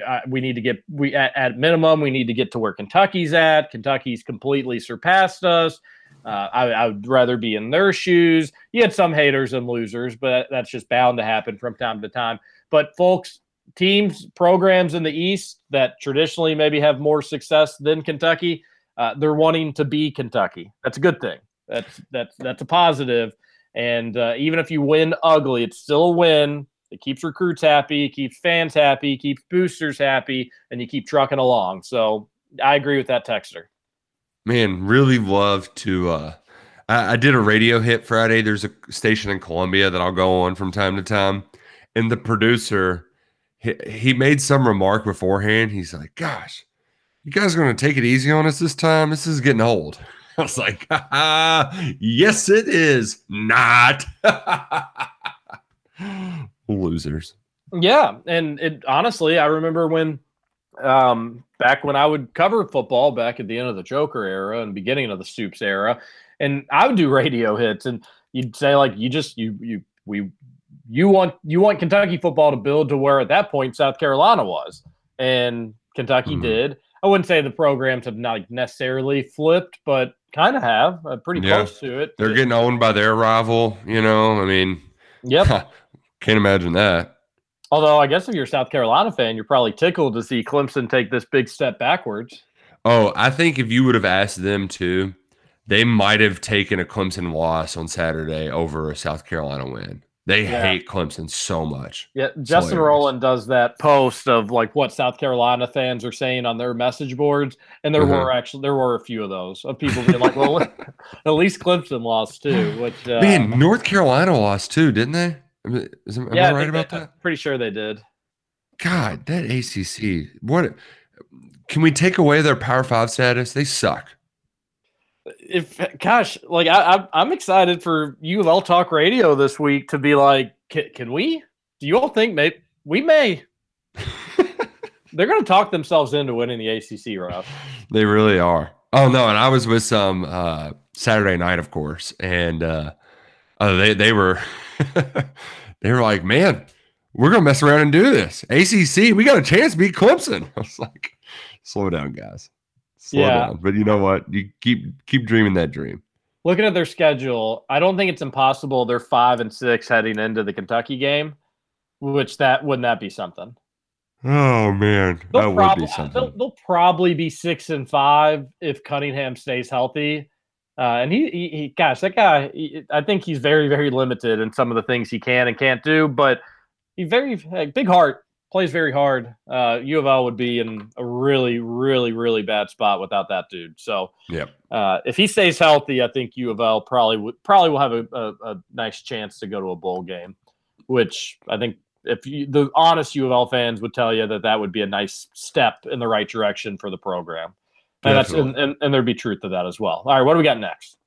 I, "We need to get we at, at minimum we need to get to where Kentucky's at. Kentucky's completely surpassed us. Uh, I, I would rather be in their shoes." You had some haters and losers, but that's just bound to happen from time to time. But folks, teams, programs in the East that traditionally maybe have more success than Kentucky, uh, they're wanting to be Kentucky. That's a good thing. That's that's that's a positive. And uh, even if you win ugly, it's still a win. It keeps recruits happy, keeps fans happy, keeps boosters happy, and you keep trucking along. So I agree with that texter. Man, really love to. uh I, I did a radio hit Friday. There's a station in Columbia that I'll go on from time to time, and the producer he, he made some remark beforehand. He's like, "Gosh, you guys are going to take it easy on us this time. This is getting old." I was like, "Yes, it is not." Losers. Yeah, and it honestly, I remember when um back when I would cover football back at the end of the Joker era and beginning of the Stoops era, and I would do radio hits and you'd say like you just you you we you want you want Kentucky football to build to where at that point South Carolina was. And Kentucky Mhm. did. I wouldn't say the programs have not necessarily flipped, but kind of have, uh, pretty Yeah. close to it. They're getting owned by their rival. You know, I mean, Yep. can't imagine that. Although I guess if you're a South Carolina fan, you're probably tickled to see Clemson take this big step backwards. Oh, I think if you would have asked them to, they might have taken a Clemson loss on Saturday over a South Carolina win. They Yeah. hate Clemson so much. Yeah, Justin. Rowland does that post of like what South Carolina fans are saying on their message boards, and there Uh-huh. were actually there were a few of those of people being like, "Well, at least Clemson lost too." Which uh, Man, North Carolina lost too, didn't they? Am am yeah, I right think about they- that? I'm pretty sure they did. God, that ACC. What? Can we take away their Power Five status? They suck. If gosh, like I, I'm excited for U of L Talk Radio this week to be like, can, can we? Do you all think maybe we may? They're going to talk themselves into winning the ACC, Rob. They really are. Oh no, and I was with some uh Saturday night, of course, and uh, uh they they were they were like, man, we're gonna mess around and do this. ACC, we got a chance to beat Clemson. I was like, slow down, guys. Slow Yeah. down. But you know what? You keep keep dreaming that dream. Looking at their schedule, I don't think it's impossible. They're five and six heading into the Kentucky game, which that wouldn't that be something? Oh man, They'll that would probably be something. they'll, they'll probably be six and five if Cunningham stays healthy. Uh, and he, he, he, gosh, that guy, he- I think he's very, very limited in some of the things he can and can't do. But he very big heart, plays very hard. Uh, U of L would be in a really, really, really bad spot without that dude. So Yep. uh, if he stays healthy, I think U of L probably would probably will have a, a, a nice chance to go to a bowl game, which I think if you, the honest U of L fans would tell you that that would be a nice step in the right direction for the program, and that's and, and, and there'd be truth to that as well. All right, what do we got next?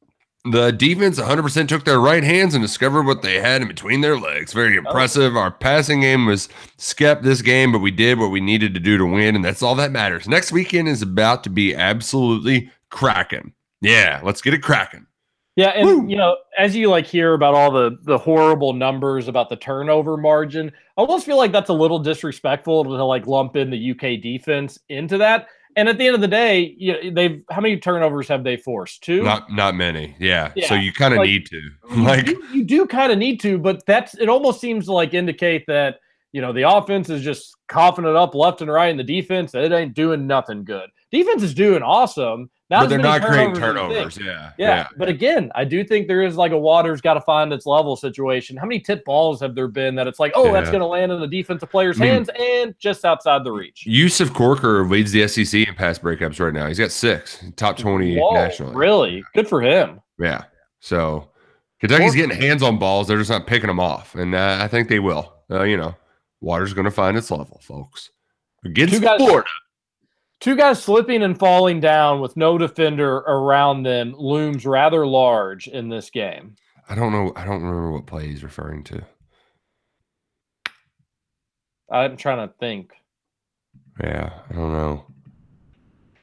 The defense 100% took their right hands and discovered what they had in between their legs. Very oh. impressive. Our passing game was skept this game, but we did what we needed to do to win, and that's all that matters. Next weekend is about to be absolutely cracking. Yeah, let's get it cracking. Yeah, and you know, as you like hear about all the the horrible numbers about the turnover margin, I almost feel like that's a little disrespectful to like lump in the UK defense into that. And at the end of the day, you know, they've how many turnovers have they forced? Two. Not not many. Yeah. so you kind of like- need to. Like do, you do kind of need to, but that's it. Almost seems to like indicate that you know the offense is just coughing it up left and right, and the defense it ain't doing nothing good. Defense is doing awesome. But they're not creating turnovers think. turnovers. Yeah. Yeah, but again, I do think there is like a water's got to find its level situation. How many tip balls have there been that it's like, oh, that's going to land in the defensive player's I mean- hands and just outside the reach? Yusuf Corker leads the SEC in pass breakups right now. He's got six, top 20 Whoa, nationally. really good for him. Yeah. So Kentucky's getting hands on balls. They're just not picking them off. And uh, I think they will. Uh, you know, water's going to find its level, folks. Against Florida. Two guys slipping and falling down with no defender around them looms rather large in this game. I don't know. I don't remember what play he's referring to. I'm trying to think. Yeah, I don't know.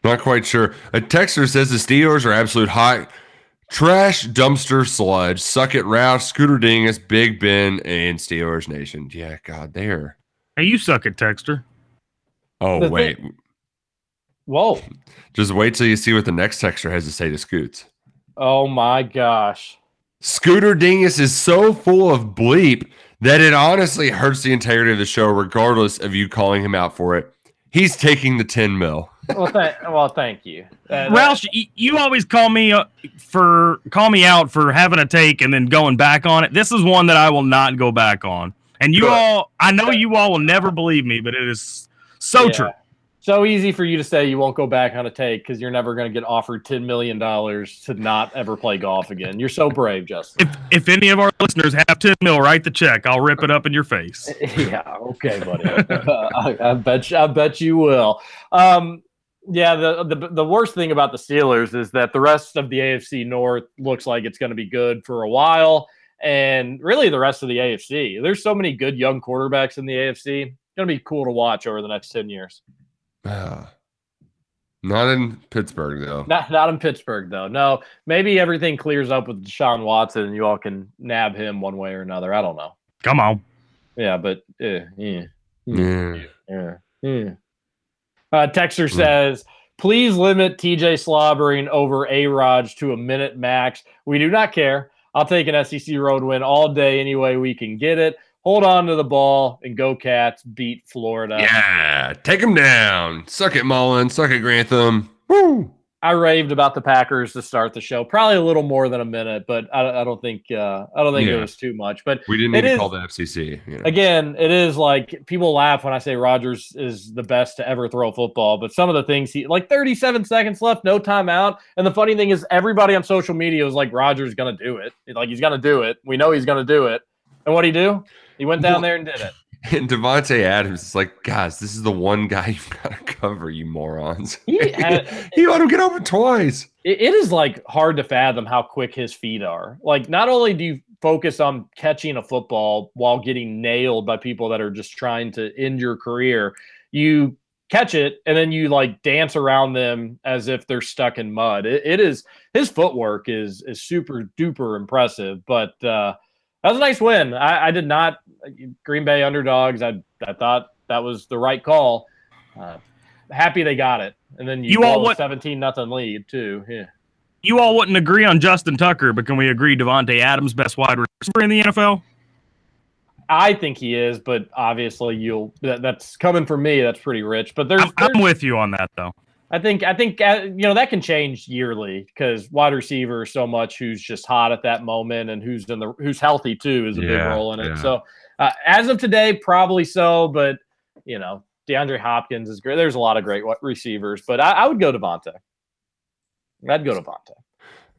Not quite sure. A texter says the Steelers are absolute hot trash dumpster sludge. Suck it, Roush, Scooter Dingus, Big Ben, and Steelers Nation. Yeah, God, they are. Hey, you suck it, Texter. Oh The thing- wait, Whoa. just wait till you see what the next texter has to say to Scoots. Oh my gosh. Scooter Dingus is so full of bleep that it honestly hurts the integrity of the show, regardless of you calling him out for it. He's taking the 10 mil. Well, th- well thank you. Uh, Roush, y- you always call me uh, for call me out for having a take and then going back on it. This is one that I will not go back on. And you Good. all, I know you all will never believe me, but it is so Yeah. true. So easy for you to say you won't go back on a take because you're never going to get offered $10 million to not ever play golf again. You're so brave, Justin. If if any of our listeners have ten mil, write the check. I'll rip it up in your face. yeah, okay, buddy. I, I bet you, I bet you will. Um, yeah, the, the the worst thing about the Steelers is that the rest of the AFC North looks like it's going to be good for a while, and really the rest of the AFC. There's so many good young quarterbacks in the AFC. It's going to be cool to watch over the next ten years. Not in Pittsburgh, though. Not not in Pittsburgh though. No, maybe everything clears up with Deshaun Watson, and you all can nab him one way or another. I don't know. Come on. Yeah, but uh, yeah. Yeah. Yeah. yeah. Uh, Texter says, please limit TJ slobbering over A Raj to a minute max. We do not care. I'll take an SEC road win all day any way we can get it. Hold on to the ball and go Cats beat Florida. Yeah. Take him down. Suck it, Mullen. Suck it, Grantham. Woo. I raved about the Packers to start the show. Probably a little more than a minute, but I, I don't think uh, I don't think it was too much. But We didn't need to call the FCC. You know. again, it is like people laugh when I say Rodgers is the best to ever throw a football, but some of the things he like 37 seconds left, no timeout. And the funny thing is, everybody on social media was like, Rodgers gonna do it. Like he's gonna do it. We know he's gonna do it. And what would he do? He went down Well- there and did it. And Davante Adams is like, guys, this is the one guy you've got to cover, you morons. He had- he let him get open twice. it, it is like hard to fathom how quick his feet are. Like, not only do you focus on catching a football while getting nailed by people that are just trying to end your career, you catch it and then you like dance around them as if they're stuck in mud. It, it is his footwork is is super duper impressive. But uh, that was a nice win. I, I did not Green Bay underdogs. I I thought that was the right call. Uh, happy they got it, and then you, You all what- seventeen nothing lead too. Yeah. You all wouldn't agree on Justin Tucker, but can we agree Davante Adams best wide receiver in the NFL? I think he is, but obviously you'll that, that's coming from me. That's pretty rich. But there's, I'm, I'm with you on that though. I think I think uh, you know that can change yearly because wide receiver so much who's just hot at that moment and who's in the who's healthy too is a big role in it. yeah. So uh, as of today, probably so. But you know, DeAndre Hopkins is great. There's a lot of great receivers, but I, I would go Davante. I'd go Davante.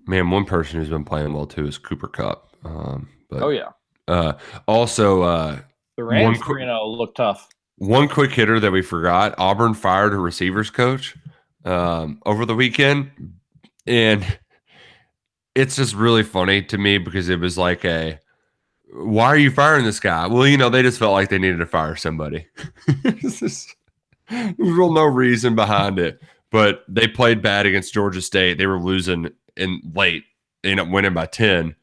Man, one person who's been playing well too is Cooper Kupp. Um, but Oh yeah, uh, also uh, the Rams, you know, look tough. one quick hitter that we forgot: Auburn fired a receivers coach um, over the weekend, and it's just really funny to me because it was like a why are you firing this guy? Well, you know, they just felt like they needed to fire somebody. Just- There's real no reason behind it. But they played bad against Georgia State. They were losing in late. They ended up winning by 10.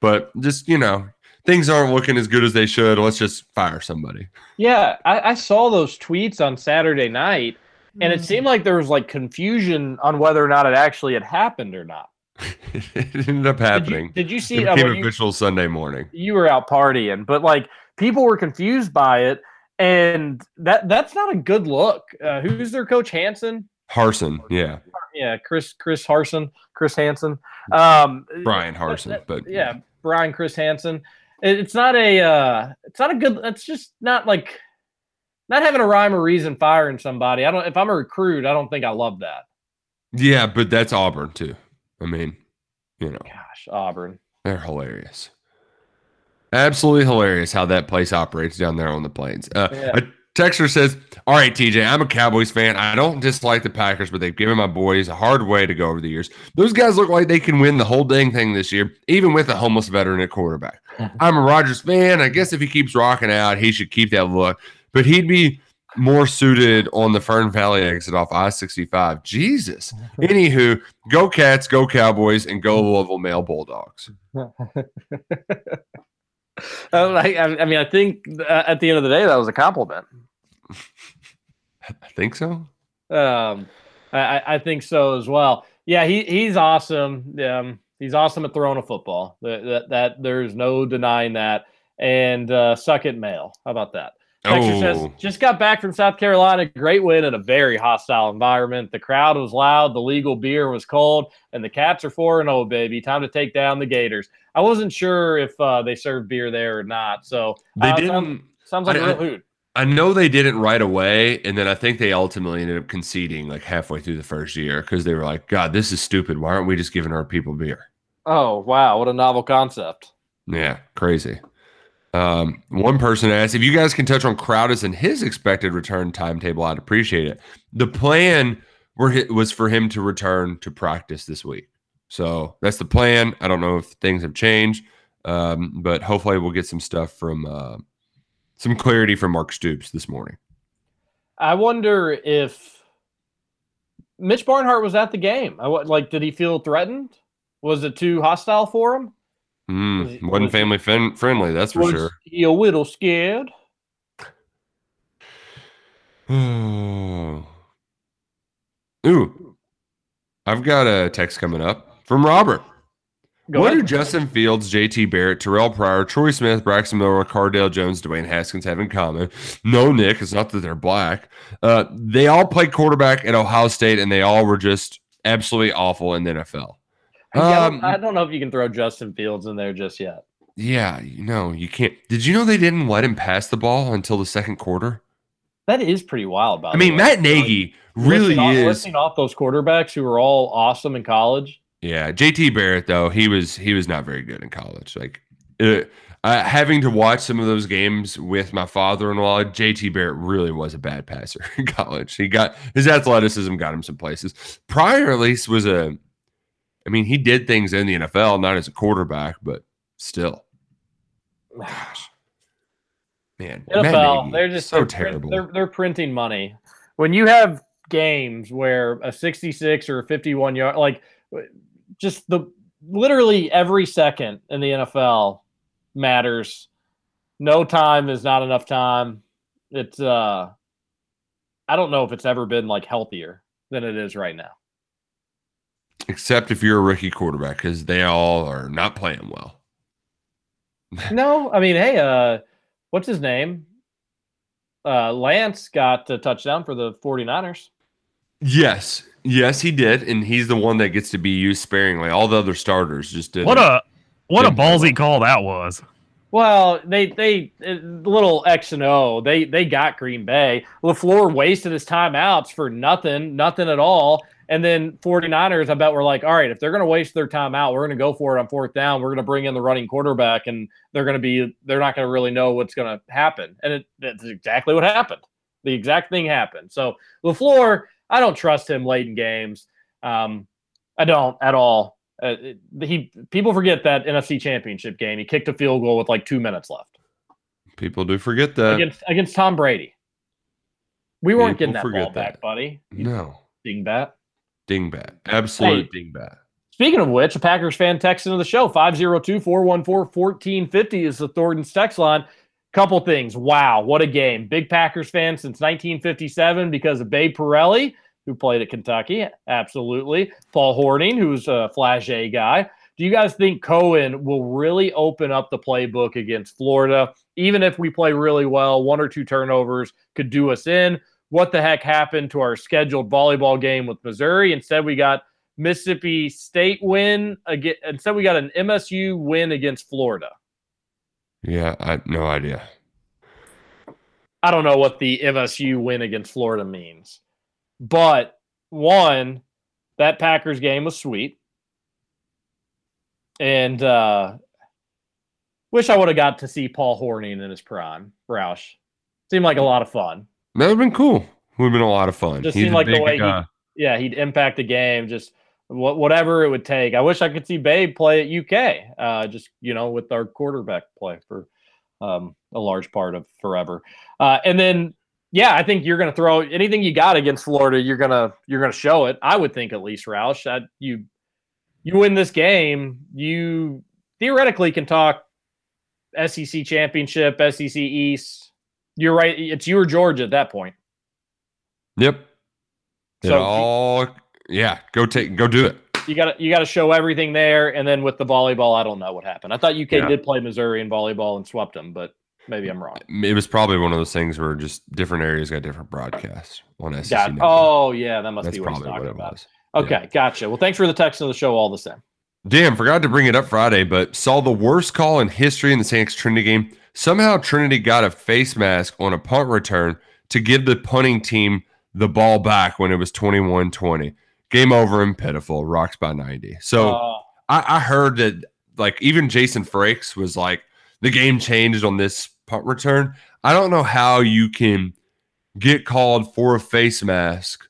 But just, you know, things aren't looking as good as they should. Let's just fire somebody. Yeah, I, I saw those tweets on Saturday night, and it seemed like there was like confusion on whether or not it actually had happened or not. it ended up Did you, happening. did you it see? uh, became you, official Sunday morning. you were out partying, but like people were confused by it, and that that's not a good look. Uh, who's their coach? Hanson. Harsin, yeah. Yeah, Chris Chris Harsin, Chris Hansen. Um, Brian that- Harsin, that- but yeah, Brian Chris Hansen. It- It's not a. Uh, it's not a good. It's just not like not having a rhyme or reason firing somebody. I don't. If I'm a recruit, I don't think I love that. Yeah, but that's Auburn too. I mean, you know, Gosh, Auburn. they're hilarious. Absolutely hilarious how that place operates down there on the plains. Uh, Yeah. A texter says, All right, TJ, I'm a Cowboys fan. I don't dislike the Packers, but they've given my boys a hard way to go over the years. Those guys look like they can win the whole dang thing this year, even with a homeless veteran at quarterback. I'm a Rodgers fan. I guess if he keeps rocking out, he should keep that look, but he'd be more suited on the Fern Valley exit off I 65. Jesus. Anywho, go Cats, go Cowboys, and go Louisville Male Bulldogs. Uh, I, I mean, I think uh, at the end of the day, that was a compliment. I think so. Um, I, I- I think so as well. Yeah, he he's awesome. Um, he's awesome at throwing a football. That, that, that there's no denying that. And uh, suck it, male. How about that? Says, Oh. just got back from South Carolina. Great win in a very hostile environment. The crowd was loud. The legal beer was cold, and the Cats are four and zero, baby. Time to take down the Gators. I wasn't sure if uh, they served beer there or not. So They uh, didn't. Sounds, sounds like I- a real hoot. I know they didn't right away, and then I think they ultimately ended up conceding like halfway through the first year because they were like, "God, this is stupid. Why aren't we just giving our people beer?" Oh wow, what a novel concept. Yeah, crazy. Um, one person asked if you guys can touch on Crowdis and his expected return timetable. I'd appreciate it. The plan were was for him to return to practice this week, so that's the plan. I don't know if things have changed, um, but hopefully we'll get some stuff from uh, some clarity from Mark Stoops this morning. I wonder if Mitch Barnhart was at the game. I like, did he feel threatened? Was it too hostile for him? Mm, was wasn't was family fin- friendly, that's for was sure. he a little scared? Ooh, I've got a text coming up from Robert. Go what ahead. do Justin Fields, JT Barrett, Terrelle Pryor, Troy Smith, Braxton Miller, Cardale Jones, Dwayne Haskins have in common? No, Nick, it's not that they're black. Uh, they all played quarterback at Ohio State and they all were just absolutely awful in the NFL. I Um, don't- I don't know if you can throw Justin Fields in there just yet. yeah, no, you can't. Did you know they didn't let him pass the ball until the second quarter? That is pretty wild. By I mean, way. Matt Nagy really listing off, is. listing off those quarterbacks who were all awesome in college. Yeah, JT Barrett though he was he was not very good in college. Like uh, uh, having to watch some of those games with my father-in-law, JT Barrett really was a bad passer in college. He got his athleticism got him some places. Pryor at least was a, I mean, he did things in the NFL, not as a quarterback, but still. Gosh, man, NFL, they're just so they're, terrible. They're they're printing money. When you have games where a 66 or a 51 yard, like just the literally every second in the NFL matters. No time is not enough time. It's uh, I don't know if it's ever been like healthier than it is right now. Except if you're a rookie quarterback, because they all are not playing well. No, I mean, hey, uh, what's his name? Uh, Lance got a touchdown for the 49ers. Yes, yes, he did, and he's the one that gets to be used sparingly. All the other starters just did. What a what a Didn't ballsy call that was. Well, they they uh, little X and O. They they got Green Bay. Lafleur wasted his timeouts for nothing, nothing at all. And then 49ers, I bet were like, all right, if they're going to waste their time out, we're going to go for it on fourth down. We're going to bring in the running quarterback, and they're going to be they're not going to really know what's going to happen. And it, that's exactly what happened. The exact thing happened. So Lafleur, I don't trust him late in games. Um, I don't at all. Uh, it- he people forget that NFC Championship game. He kicked a field goal with like two minutes left People do forget that. against against Tom Brady. We weren't getting that ball forget back, that. buddy. no. Dingbat. Dingbat. Absolute dingbat. Speaking of which, a Packers fan text into the show 502 414 1450 is the Thornton's text line. Couple things. Wow, what a game. Big Packers fan since 1957 because of Babe Parilli, who played at Kentucky. Absolutely. Paul Hornung, who's a Flaget guy. Do you guys think Coen will really open up the playbook against Florida? Even if we play really well, one or two turnovers could do us in. What the heck happened to our scheduled volleyball game with Missouri? Instead, we got Mississippi State win again. Instead, we got an MSU win against Florida. Yeah, I no idea. I don't know what the MSU win against Florida means, but one, that Packers game was sweet, and uh, wish I would have got to see Paul Hornung in his prime. Roush seemed like a lot of fun. That would have been cool. Would have been a lot of fun. Just He's seemed a like the big, way he- uh, Yeah, he'd impact the game. Just wha- whatever it would take. I wish I could see Babe play at UK. Uh, just you know, with our quarterback play for um, a large part of forever. Uh, and then, yeah, I think you're going to throw anything you got against Florida. You're gonna you're gonna show it. I would think at least Roush. That you you win this game, you theoretically can talk SEC championship, SEC East. You're right. It's you or Georgia at that point. Yep. So- all yeah, go take go do it. you got to you got to show everything there, and then with the volleyball, I don't know what happened. I thought UK Yeah. did play Missouri in volleyball and swept them, but maybe I'm wrong. It was probably one of those things where just different areas got different broadcasts on SEC. Got, Network. oh yeah, that must That's be what he's probably what talking it about. was. Okay, gotcha. Well, thanks for the text of the show. All the same. Damn, forgot to bring it up Friday, but saw the worst call in history in the Saints Trinity game. Somehow Trinity got a face mask on a punt return to give the punting team the ball back when it was 21 20. Game over and pitiful, rocks by 90. So Uh, I, I heard that like even Jason Frakes was like the game changed on this punt return. I don't know how you can get called for a face mask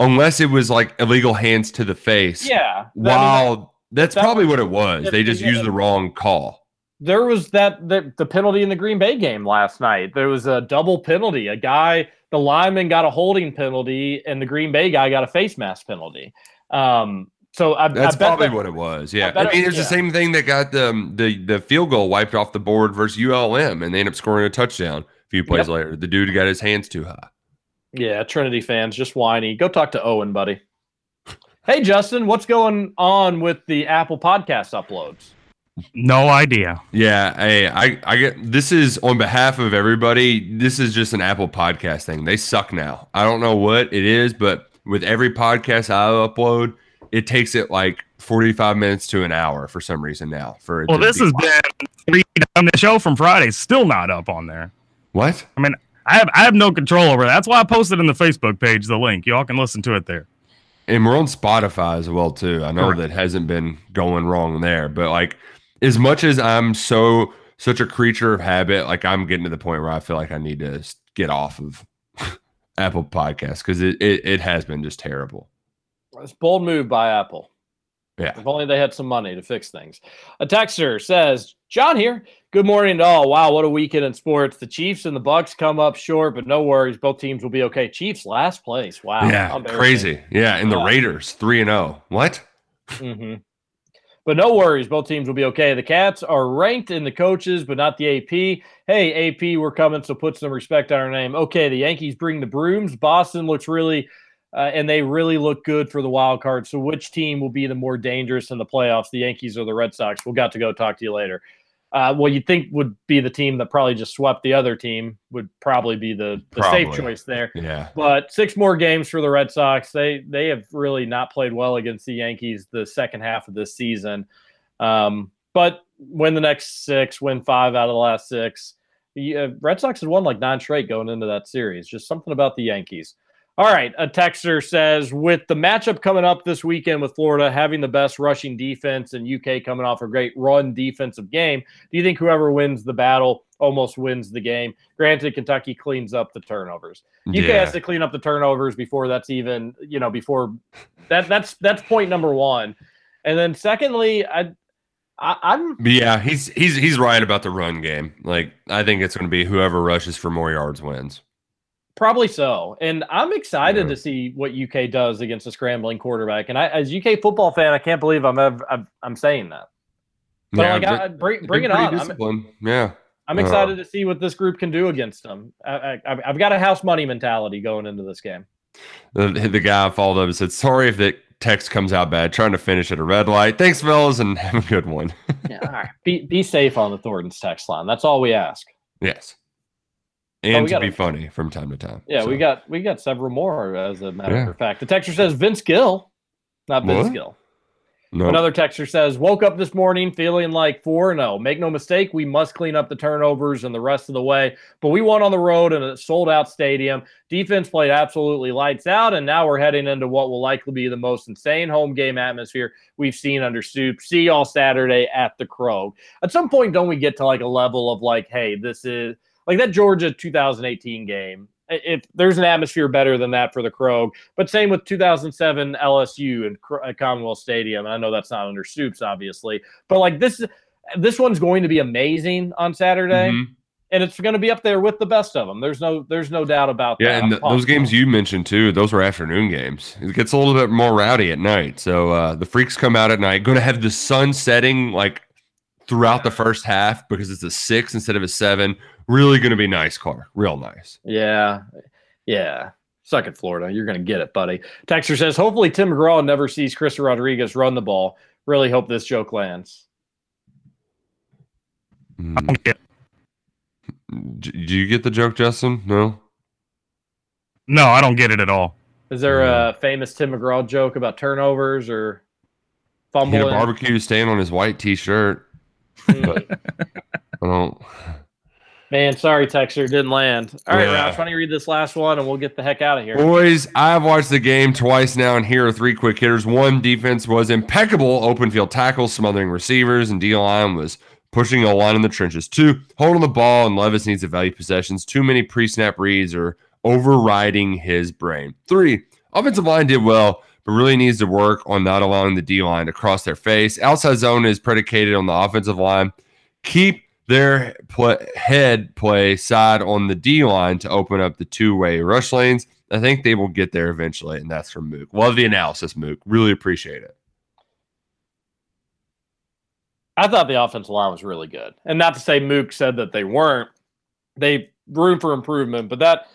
unless it was like illegal hands to the face. yeah. I mean, Wow, that's that probably what it was. They just used the wrong call. There was that the, the penalty in the Green Bay game last night. There was a double penalty. A guy, the lineman got a holding penalty, and the Green Bay guy got a face mask penalty. Um, so I, That's I bet probably that- what it was. Yeah, I, it- mean it's yeah. the same thing that got the, the the field goal wiped off the board versus ULM, and they end up scoring a touchdown a few plays Yep. later. The dude got his hands too high. Yeah, Trinity fans, just whiny. Go talk to Owen, buddy. Hey, Justin, what's going on with the Apple Podcast uploads? No idea. Yeah, hey, I, I get this is on behalf of everybody. This is just an Apple podcast thing. They suck now. I don't know what it is, but with every podcast I upload, it takes it like 45 minutes to an hour for some reason now. For Well, this has been three on the show from Friday, still not up on there. what? I mean, I have I have no control over that. That's why I posted in the Facebook page the link. Y'all can listen to it there. And we're on Spotify as well too. I know Correct. that hasn't been going wrong there, but like as much as I'm so such a creature of habit, like I'm getting to the point where I feel like I need to get off of Apple Podcasts because it, it it has been just terrible. It's bold move by Apple. Yeah. If only they had some money to fix things. A texter says, John here. Good morning to all. Wow, what a weekend in sports. The Chiefs and the Bucs come up short, but no worries. Both teams will be okay. Chiefs last place. Wow. yeah, crazy. Yeah, and the Raiders three and zero. What? hmm But no worries, both teams will be okay. The Cats are ranked in the coaches, but not the AP. Hey, AP, we're coming, so put some respect on our name. Okay, the Yankees bring the brooms. Boston looks really, uh, and they really look good for the wild card. So, which team will be the more dangerous in the playoffs, the Yankees or the Red Sox? We'll got to go talk to you later. Uh, well, you'd think would be the team that probably just swept the other team would probably be the, the safe choice there. Yeah, But six more games for the Red Sox. They they have really not played well against the Yankees the second half of this season. Um, but win the next six, win five out of the last six. The uh, Red Sox had won like nine straight going into that series. Just something about the Yankees. All right, a texter says with the matchup coming up this weekend with Florida having the best rushing defense and UK coming off a great run defensive game, do you think whoever wins the battle almost wins the game? Granted, Kentucky cleans up the turnovers. UK yeah. has to clean up the turnovers before that's even, you know, before that that's that's point number one. And then secondly, I, I I'm yeah, he's he's he's right about the run game. Like I think it's going to be whoever rushes for more yards wins. Probably so. And I'm excited Yeah. to see what UK does against a scrambling quarterback. And I, as UK football fan, I can't believe I'm I'm, I'm saying that. But Yeah, like, I, bring, bring it on. I'm, yeah. I'm Uh, excited to see what this group can do against them. I, I, I've got a house money mentality going into this game. The, the guy followed up and said, "Sorry if that text comes out bad. Trying to finish at a red light. Thanks, fellas, and have a good one." Yeah, all right. Be, be safe on the Thornton's text line. That's all we ask. yes, Oh, and Oh, to be funny from time to time. Yeah, we got we got several more as a matter Yeah. of fact. The texter says Vince Gill, not Vince What? Gill. no. Another texter says, woke up this morning feeling like 4 0. Make no mistake, we must clean up the turnovers and the rest of the way. But we won on the road in a sold out stadium. Defense played absolutely lights out. And now we're heading into what will likely be the most insane home game atmosphere we've seen under Soup. See y'all Saturday at the Krog. At some point, don't we get to like a level of like, hey, this is like that Georgia 2018 game? If there's an atmosphere better than that for the Krog, but same with 2007 LSU and uh, Commonwealth Stadium. And I know that's not under Stoops, obviously, but like this, this one's going to be amazing on Saturday, Mhm. and it's going to be up there with the best of them. There's no, there's no doubt about Yeah, that. Yeah, and I'm those games you mentioned too, those were afternoon games. It gets a little bit more rowdy at night. So uh, the freaks come out at night. Going to have the sun setting like throughout the first half because it's a six instead of a seven. Really going to be nice, car. Real nice. Yeah, yeah. Suck it, Florida. You're going to get it, buddy. Texter says, hopefully Tim McGraw never sees Chris Rodriguez run the ball. Really hope this joke lands. Mm. don't get- Do you get the joke, Justin? No. No, I don't get it at all. Is there Yeah. a famous Tim McGraw joke about turnovers or He had a barbecue stain on his white T-shirt. Mm. I don't. Man, sorry, Texter, didn't land. All right, Yeah. Roush, why don't you read this last one and we'll get the heck out of here. Boys, I've watched the game twice now, and here are three quick hitters. One, defense was impeccable, open field tackles, smothering receivers, and D line was pushing a line in the trenches. Two, holding the ball, and Levis needs to value possessions. Too many pre snap reads are overriding his brain. Three, offensive line did well, but really needs to work on not allowing the D line to cross their face. Outside zone is predicated on the offensive line. Keep their head play side on the D line to open up the two way rush lanes. I think they will get there eventually, and that's from Mook. Love the analysis, Mook. Really appreciate it. I thought the offensive line was really good. And not to say Mook said that they weren't. They room for improvement, but that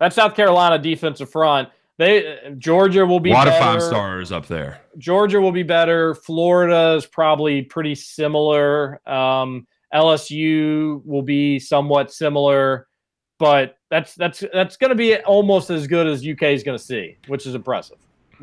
that South Carolina defensive front, they Georgia will be a lot of five stars up there. Georgia will be better. Florida is probably pretty similar. Um, LSU will be somewhat similar, but that's that's that's going to be almost as good as UK is going to see, which is impressive.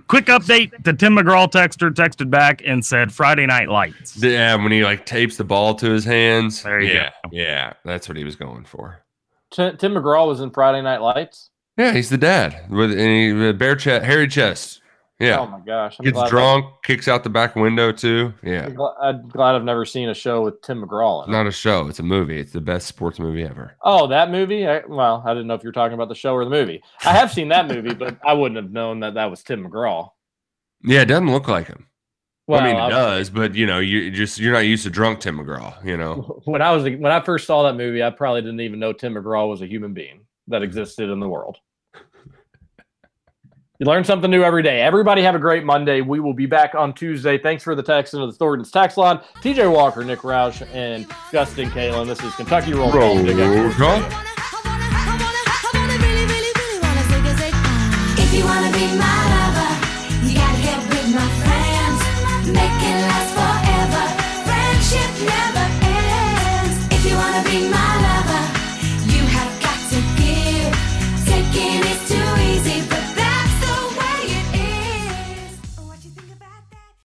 Quick update: the Tim McGraw texter texted back and said Friday Night Lights. Yeah, when he like tapes the ball to his hands. There you yeah, go. Yeah, that's what he was going for. T- Tim McGraw was in Friday Night Lights. Yeah, he's the dad with any with bare chest, hairy chest. Yeah, Oh my gosh! I'm gets drunk, kicks out the back window too. Yeah, I'm glad I've never seen a show with Tim McGraw in it. not a show; it's a movie. It's the best sports movie ever. Oh, that movie? I, well, I didn't know if you were talking about the show or the movie. I have seen that movie, but I wouldn't have known that that was Tim McGraw. Yeah, it doesn't look like him. Well, I mean, it I- does, but you know, you just you're not used to drunk Tim McGraw. You know, when I was when I first saw that movie, I probably didn't even know Tim McGraw was a human being that existed in the world. You learn something new every day. Everybody have a great Monday. We will be back on Tuesday. Thanks for the text into the Thornton's text line. TJ Walker, Nick Roush, and Justin Kalen. This is Kentucky Roll Call. Big X Sports Roll Radio. If you wanna be my lover, you gotta get with my friends. Make it last forever. Friendship never